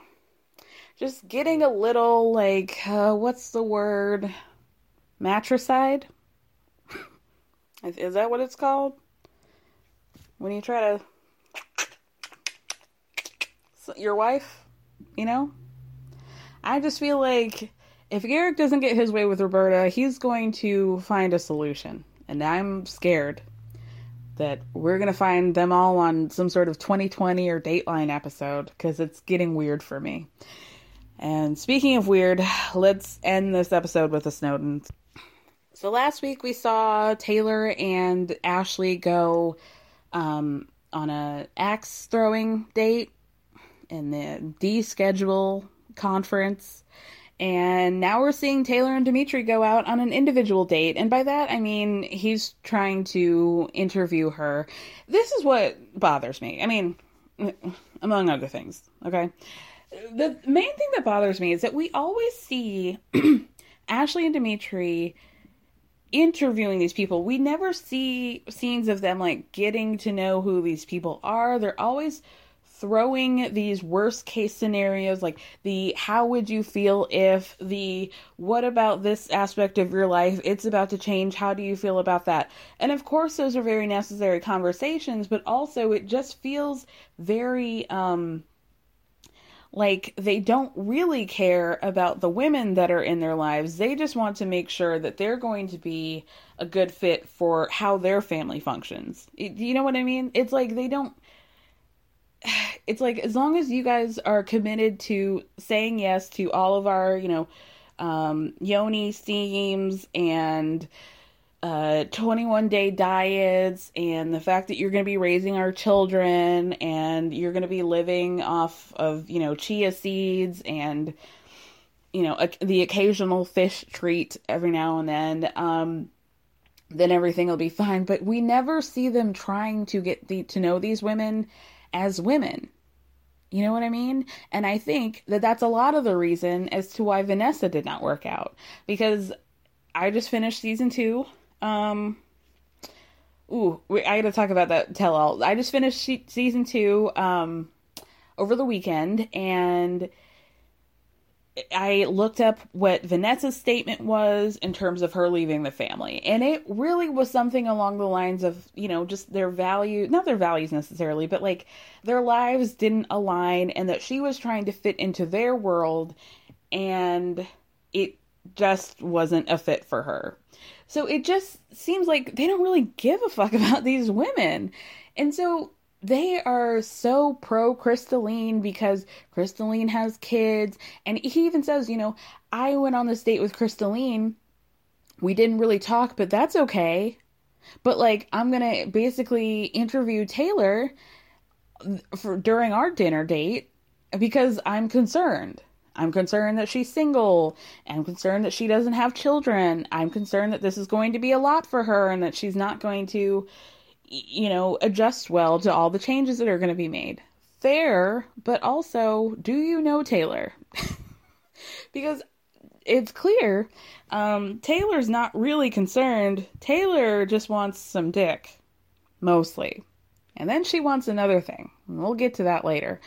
just getting a little like uh, what's the word? Matricide? Is that what it's called? When you try to your wife you know i just feel like if Garrick doesn't get his way with Roberta, he's going to find a solution. And I'm scared that we're going to find them all on some sort of 2020 or Dateline episode because it's getting weird for me. And speaking of weird, let's end this episode with the Snowdens. So last week we saw Taylor and Ashley go um, on a axe throwing date in the D schedule conference. And now we're seeing Taylor and Dimitri go out on an individual date. And by that, I mean he's trying to interview her. This is what bothers me. I mean, among other things, okay? The main thing that bothers me is that we always see Ashley and Dimitri interviewing these people. We never see scenes of them like getting to know who these people are. They're always throwing these worst case scenarios like the how would you feel if the what about this aspect of your life it's about to change how do you feel about that and of course those are very necessary conversations but also it just feels very um like they don't really care about the women that are in their lives. They just want to make sure that they're going to be a good fit for how their family functions. Do you know what I mean? It's like they don't it's like as long as you guys are committed to saying yes to all of our, you know, um yoni steams and uh 21 day diets and the fact that you're going to be raising our children and you're going to be living off of you know chia seeds and you know a, the occasional fish treat every now and then um then everything will be fine. But we never see them trying to get the to know these women as women you know what I mean? And I think that that's a lot of the reason as to why Vanessa did not work out because I just finished season 2 um, ooh, I got to talk about that tell all. I just finished season two um, over the weekend, and I looked up what Vanessa's statement was in terms of her leaving the family. And it really was something along the lines of, you know, just their value, not their values necessarily, but like their lives didn't align and that she was trying to fit into their world and it just wasn't a fit for her. So it just seems like they don't really give a fuck about these women. And so they are so pro Crystalline because Crystalline has kids. And he even says, you know, I went on this date with Crystalline. We didn't really talk, but that's okay. But like, I'm going to basically interview Taylor for during our dinner date because I'm concerned. I'm concerned that she's single. I'm concerned that she doesn't have children. I'm concerned that this is going to be a lot for her and that she's not going to, you know, adjust well to all the changes that are going to be made. Fair, but also, do you know Taylor? because it's clear um, Taylor's not really concerned. Taylor just wants some dick, mostly. And then she wants another thing. We'll get to that later.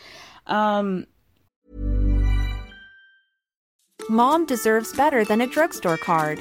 Um, Mom deserves better than a drugstore card.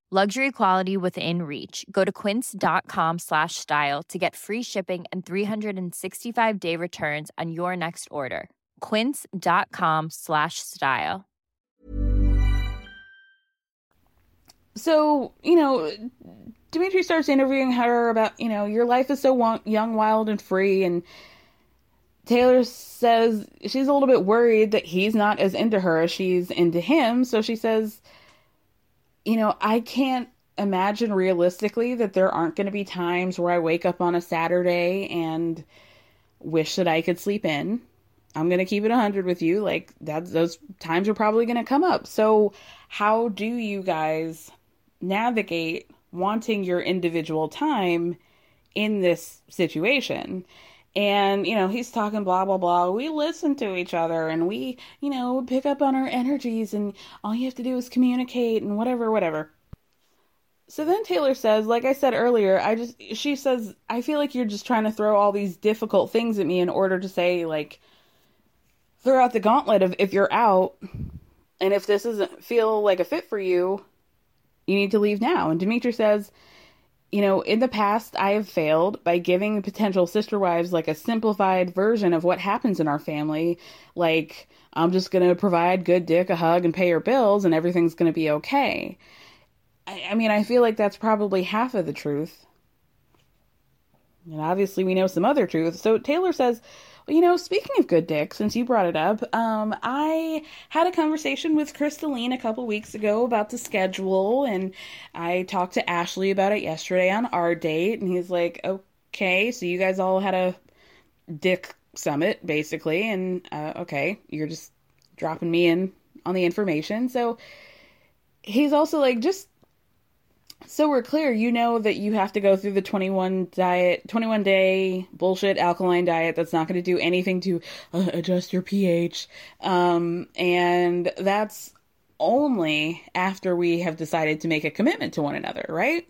Luxury quality within reach. Go to quince.com slash style to get free shipping and 365 day returns on your next order. Quince.com slash style. So, you know, Dimitri starts interviewing her about, you know, your life is so young, wild, and free. And Taylor says she's a little bit worried that he's not as into her as she's into him. So she says, you know, I can't imagine realistically that there aren't going to be times where I wake up on a Saturday and wish that I could sleep in. I'm going to keep it 100 with you. Like, that, those times are probably going to come up. So, how do you guys navigate wanting your individual time in this situation? And, you know, he's talking blah, blah, blah. We listen to each other and we, you know, pick up on our energies and all you have to do is communicate and whatever, whatever. So then Taylor says, like I said earlier, I just, she says, I feel like you're just trying to throw all these difficult things at me in order to say, like, throw out the gauntlet of if you're out and if this doesn't feel like a fit for you, you need to leave now. And Dimitri says, you know, in the past, I have failed by giving potential sister wives like a simplified version of what happens in our family. Like, I'm just going to provide good dick, a hug, and pay your bills, and everything's going to be okay. I, I mean, I feel like that's probably half of the truth. And obviously, we know some other truth. So Taylor says, you know, speaking of good dick, since you brought it up, um, I had a conversation with Crystalline a couple weeks ago about the schedule, and I talked to Ashley about it yesterday on our date, and he's like, okay, so you guys all had a dick summit, basically, and uh, okay, you're just dropping me in on the information. So he's also like, just so we're clear, you know that you have to go through the 21 diet, 21 day bullshit alkaline diet that's not going to do anything to uh, adjust your pH. Um, and that's only after we have decided to make a commitment to one another, right?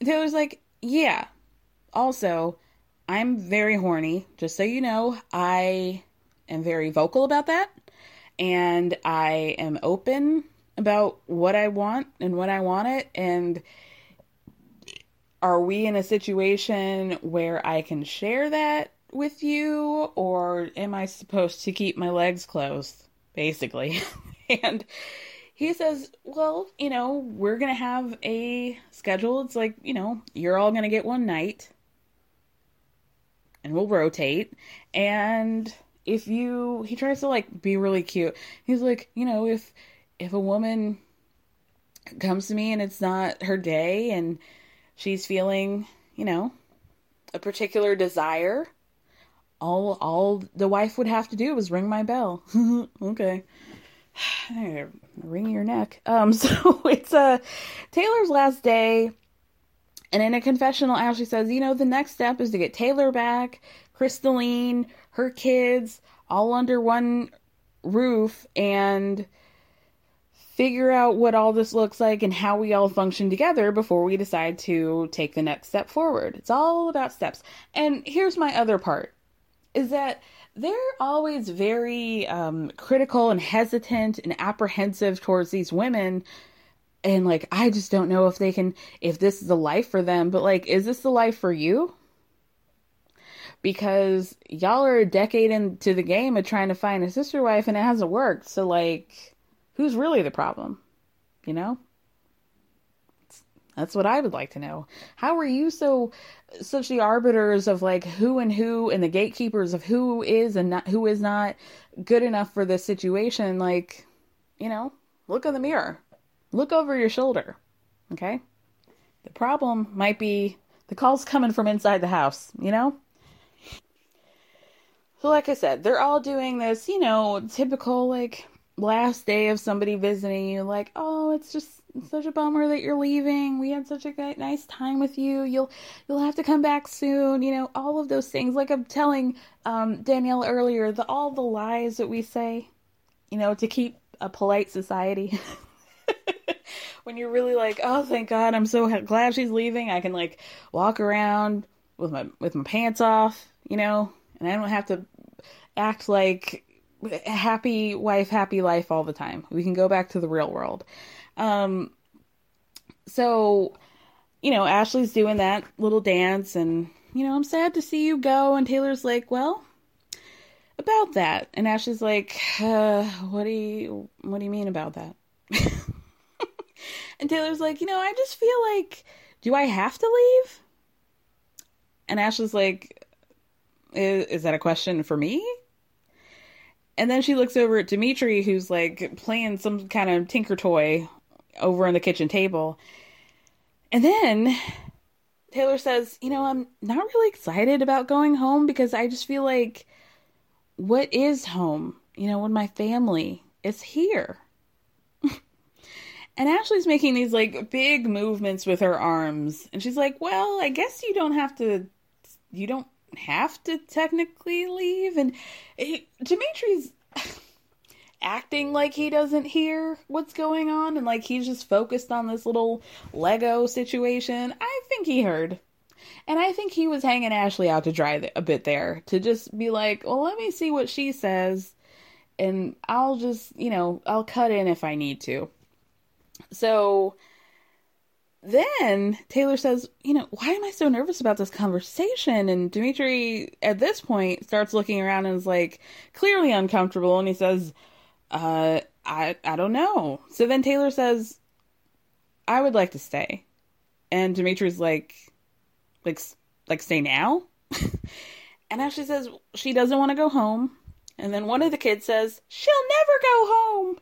And Taylor's like, yeah. Also, I'm very horny, just so you know. I am very vocal about that. And I am open about what I want and when I want it. And are we in a situation where I can share that with you, or am I supposed to keep my legs closed, basically? and he says, Well, you know, we're going to have a schedule. It's like, you know, you're all going to get one night, and we'll rotate. And if you, he tries to like be really cute. He's like, you know, if, if a woman comes to me and it's not her day and she's feeling, you know, a particular desire, all all the wife would have to do was ring my bell. okay. Ring your neck. Um so it's uh Taylor's last day and in a confessional Ashley says, you know, the next step is to get Taylor back, Crystalline, her kids, all under one roof and figure out what all this looks like and how we all function together before we decide to take the next step forward. It's all about steps. And here's my other part is that they're always very um, critical and hesitant and apprehensive towards these women. And like, I just don't know if they can, if this is the life for them, but like, is this the life for you? Because y'all are a decade into the game of trying to find a sister wife and it hasn't worked. So, like, who's really the problem? You know? That's what I would like to know. How are you so such the arbiters of like who and who and the gatekeepers of who is and not, who is not good enough for this situation? Like, you know, look in the mirror. Look over your shoulder. Okay? The problem might be the calls coming from inside the house, you know? So like I said, they're all doing this, you know, typical like last day of somebody visiting you like oh it's just such a bummer that you're leaving. We had such a nice time with you. You'll you'll have to come back soon you know all of those things. Like i'm telling um, danielle earlier the all the lies that we say you know to keep a polite society. When you're really like oh thank god i'm so glad she's leaving. I can like walk around with my with my pants off you know and i don't have to act like happy wife, happy life all the time. We can go back to the real world. Um, so, you know, Ashley's doing that little dance, and, you know, I'm sad to see you go. And Taylor's like, well, about that. And Ashley's like, uh, what do you, what do you mean about that? and Taylor's like, you know, I just feel like, do I have to leave? And Ashley's like, is, is that a question for me? And then she looks over at Dimitri, who's like playing some kind of tinker toy over on the kitchen table. And then Taylor says, You know, I'm not really excited about going home because I just feel like what is home? You know, when my family is here. and Ashley's making these like big movements with her arms. And she's like, well, I guess you don't have to, you don't have to technically leave. And it, Dimitri's acting like he doesn't hear what's going on and like he's just focused on this little Lego situation. I think he heard. And I think he was hanging Ashley out to dry a bit there to just be like, well, let me see what she says. And I'll just, you know, I'll cut in if I need to. So then Taylor says, you know, why am I so nervous about this conversation? And Dimitri, at this point, starts looking around and is like clearly uncomfortable. And he says, uh, I, I don't know. So then Taylor says, I would like to stay. And Dimitri's like, like like stay now and ashley says she doesn't want to go home and then one of the kids says she'll never go home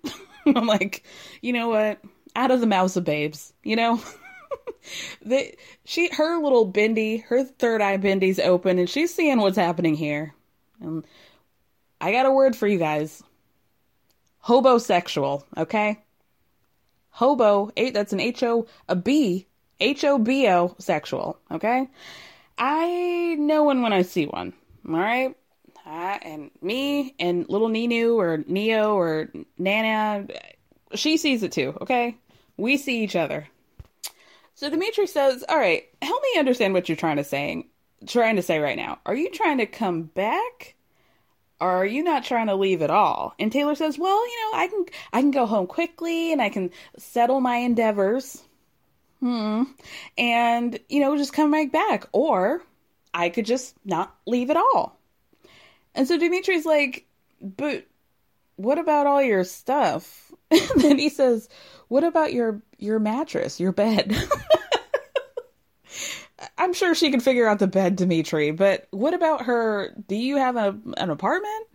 i'm like you know what out of the mouths of babes you know the, she her little bendy her third eye bendy's open and she's seeing what's happening here and i got a word for you guys hobosexual okay hobo eight that's an h-o a b H O B O sexual, okay? I know one when I see one, all right? And me and little Ninu or Neo or Nana, she sees it too, okay? We see each other. So Dimitri says, "All right, help me understand what you're trying to say. Trying to say right now. Are you trying to come back, or are you not trying to leave at all?" And Taylor says, "Well, you know, I can I can go home quickly and I can settle my endeavors." Hmm. And, you know, just come right back. Or I could just not leave at all. And so Dimitri's like, but what about all your stuff? And then he says, what about your your mattress, your bed? I'm sure she can figure out the bed, Dimitri, but what about her? Do you have a, an apartment?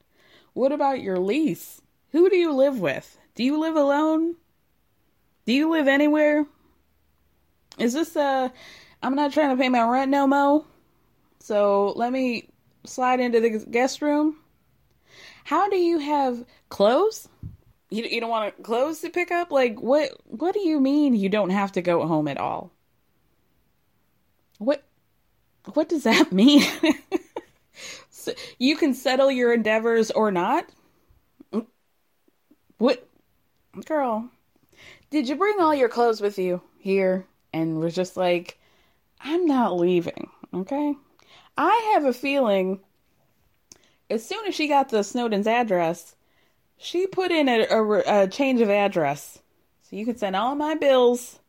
What about your lease? Who do you live with? Do you live alone? Do you live anywhere? Is this uh I'm not trying to pay my rent no mo. So let me slide into the guest room. How do you have clothes? You you don't want clothes to pick up? Like what what do you mean you don't have to go home at all? What what does that mean? so you can settle your endeavors or not? Mm, what girl? Did you bring all your clothes with you here? and was just like, I'm not leaving, okay? I have a feeling as soon as she got the Snowden's address, she put in a, a, a change of address. So you can send all my bills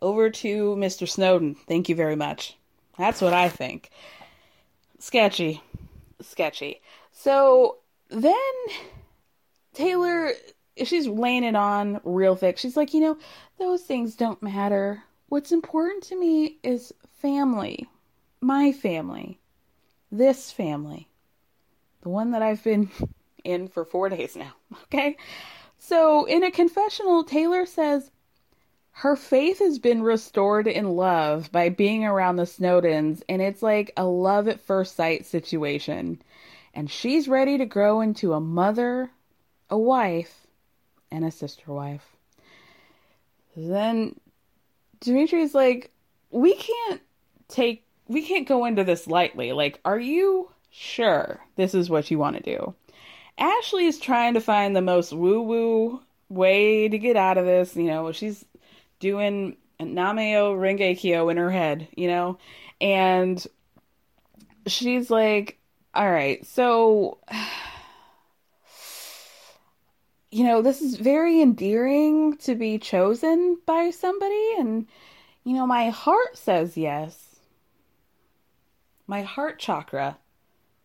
over to Mr. Snowden. Thank you very much. That's what I think. Sketchy. Sketchy. So then Taylor, she's laying it on real thick. She's like, you know, those things don't matter. What's important to me is family, my family, this family, the one that I've been in for four days now. Okay. So in a confessional, Taylor says her faith has been restored in love by being around the Snowdens, and it's like a love at first sight situation. And she's ready to grow into a mother, a wife, and a sister wife. Then Dimitri's like, we can't take, we can't go into this lightly. Like, are you sure this is what you want to do? Ashley is trying to find the most woo woo way to get out of this. You know, she's doing Nam-myoho-renge-kyo in her head, you know, and she's like, all right, so you know, this is very endearing to be chosen by somebody. And, you know, my heart says yes. My heart chakra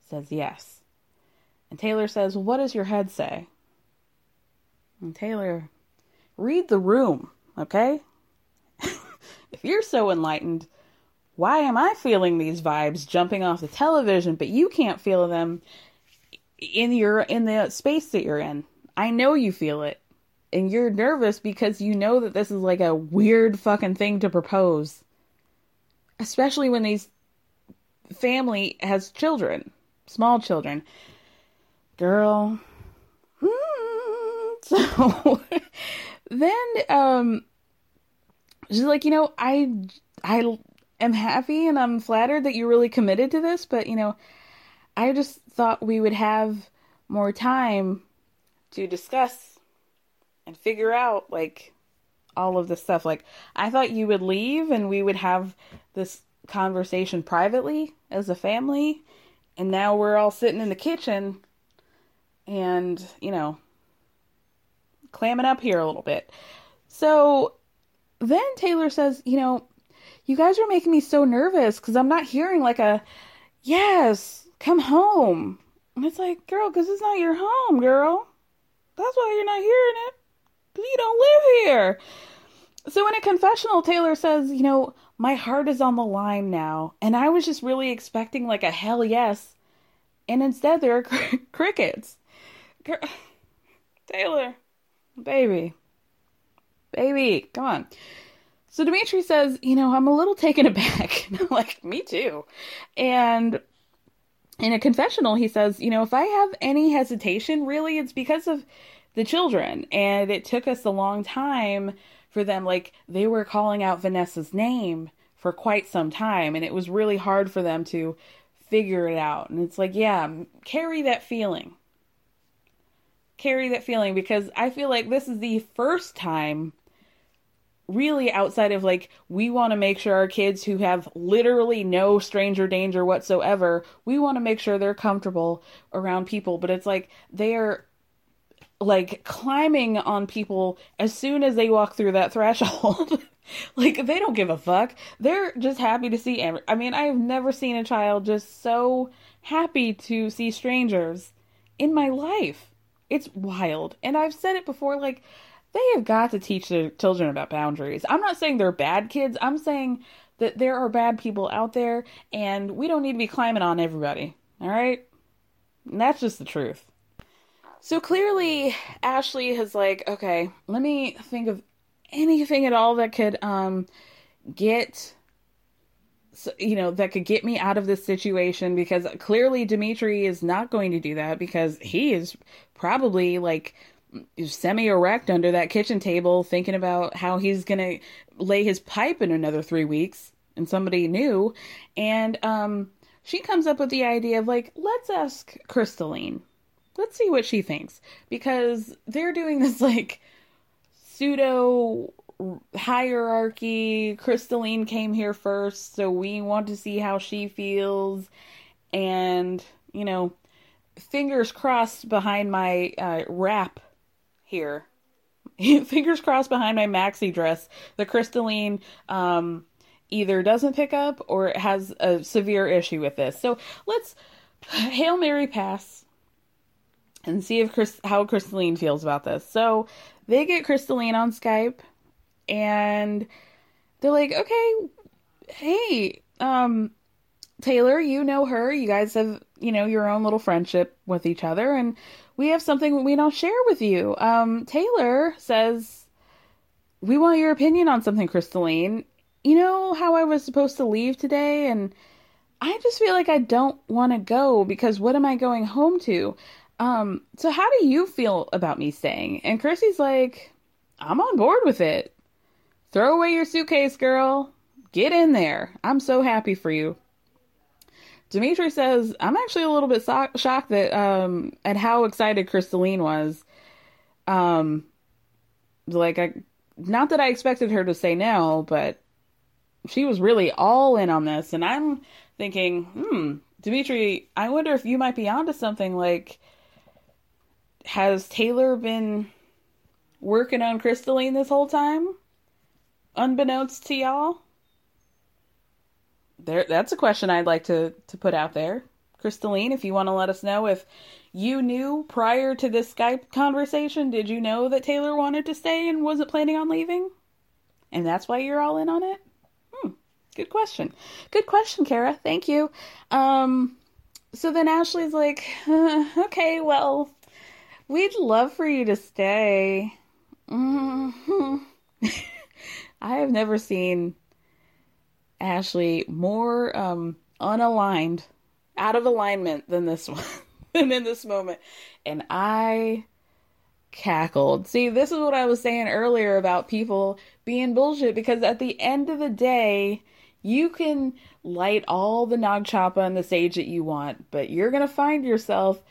says yes. And Taylor says, What does your head say? And Taylor, read the room, okay? if you're so enlightened, why am I feeling these vibes jumping off the television, but you can't feel them in your in the space that you're in? I know you feel it. And you're nervous because you know that this is like a weird fucking thing to propose. Especially when these family has children, small children. Girl. Hmm. So then um she's like, you know, I I am happy and I'm flattered that you're really committed to this, but you know, I just thought we would have more time to discuss and figure out like all of this stuff. Like I thought you would leave and we would have this conversation privately as a family, and now we're all sitting in the kitchen and, you know, clamming up here a little bit. So then Taylor says, you know, you guys are making me so nervous because I'm not hearing like a, yes, come home. And it's like, girl, because it's not your home, girl. That's why you're not hearing it. You don't live here. So in a confessional, Taylor says, you know, my heart is on the line now. And I was just really expecting like a hell yes. And instead, there are cr- crickets. Girl, Taylor, baby, baby, come on. So Dimitri says, you know, I'm a little taken aback. like, me too. And in a confessional, he says, you know, if I have any hesitation, really, it's because of the children. And it took us a long time for them. Like, they were calling out Vanessa's name for quite some time. And it was really hard for them to figure it out. And it's like, yeah, carry that feeling. Carry that feeling because I feel like this is the first time really outside of like we want to make sure our kids who have literally no stranger danger whatsoever we want to make sure they're comfortable around people. But it's like they're like climbing on people as soon as they walk through that threshold. Like they don't give a fuck. They're just happy to see every- i mean i've never seen a child just so happy to see strangers in my life it's wild and i've said it before like they have got to teach their children about boundaries. I'm not saying they're bad kids. I'm saying that there are bad people out there and we don't need to be climbing on everybody. All right? And that's just the truth. So clearly Ashley has like, okay, let me think of anything at all that could um get so, you know that could get me out of this situation because clearly Dimitri is not going to do that because he is probably like semi erect under that kitchen table thinking about how he's going to lay his pipe in another three weeks and somebody new. And um, she comes up with the idea of like, let's ask Crystalline. Let's see what she thinks. Because they're doing this like pseudo hierarchy. Crystalline came here first, so we want to see how she feels. And, you know, fingers crossed behind my uh, wrap here. Fingers crossed behind my maxi dress. The crystalline um, either doesn't pick up or has a severe issue with this. So let's hail Mary pass and see if Chris, how Crystalline feels about this. So they get Crystalline on Skype and they're like, okay, hey, um, Taylor, you know her. You guys have, you know, your own little friendship with each other. And we have something we don't share with you. Um, Taylor says, We want your opinion on something, Crystalline. You know how I was supposed to leave today? And I just feel like I don't want to go because what am I going home to? Um, so how do you feel about me staying? And Chrissy's like, I'm on board with it. Throw away your suitcase, girl. Get in there. I'm so happy for you. Dimitri says, I'm actually a little bit so- shocked that um at how excited Crystalline was. Um like I not that I expected her to say no, but she was really all in on this and I'm thinking, "Hmm, Dimitri, I wonder if you might be onto something like has Taylor been working on Crystalline this whole time? Unbeknownst to y'all? there that's a question I'd like to to put out there. Crystalline, if you want to let us know if you knew prior to this Skype conversation, did you know that Taylor wanted to stay and wasn't planning on leaving? And that's why you're all in on it? Hmm. Good question. Good question, Kara. Thank you. Um so then Ashley's like, uh, "Okay, well, we'd love for you to stay." Mm-hmm. I have never seen Ashley more um, unaligned, out of alignment than this one. than in this moment. And I cackled. See, this is what I was saying earlier about people being bullshit because at the end of the day, you can light all the Nag Champa and the sage that you want, but you're going to find yourself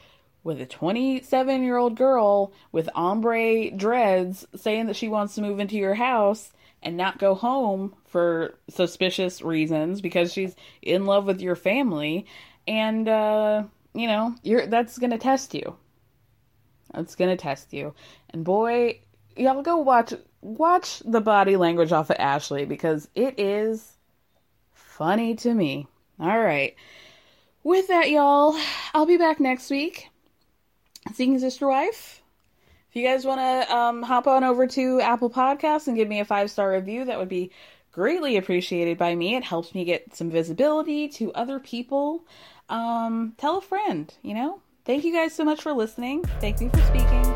with a 27 year old girl with ombre dreads saying that she wants to move into your house and not go home for suspicious reasons because she's in love with your family. And uh you know you're that's gonna test you. That's gonna test you. And boy y'all go watch watch the body language off of ashley because it is funny to me. All right. With that y'all i'll be back next week. Seeking Sister Wife if you guys want to um, hop on over to apple podcasts and give me a five star review that would be greatly appreciated by me it helps me get some visibility to other people um, tell a friend, you know? Thank you guys so much for listening. Thank you for speaking.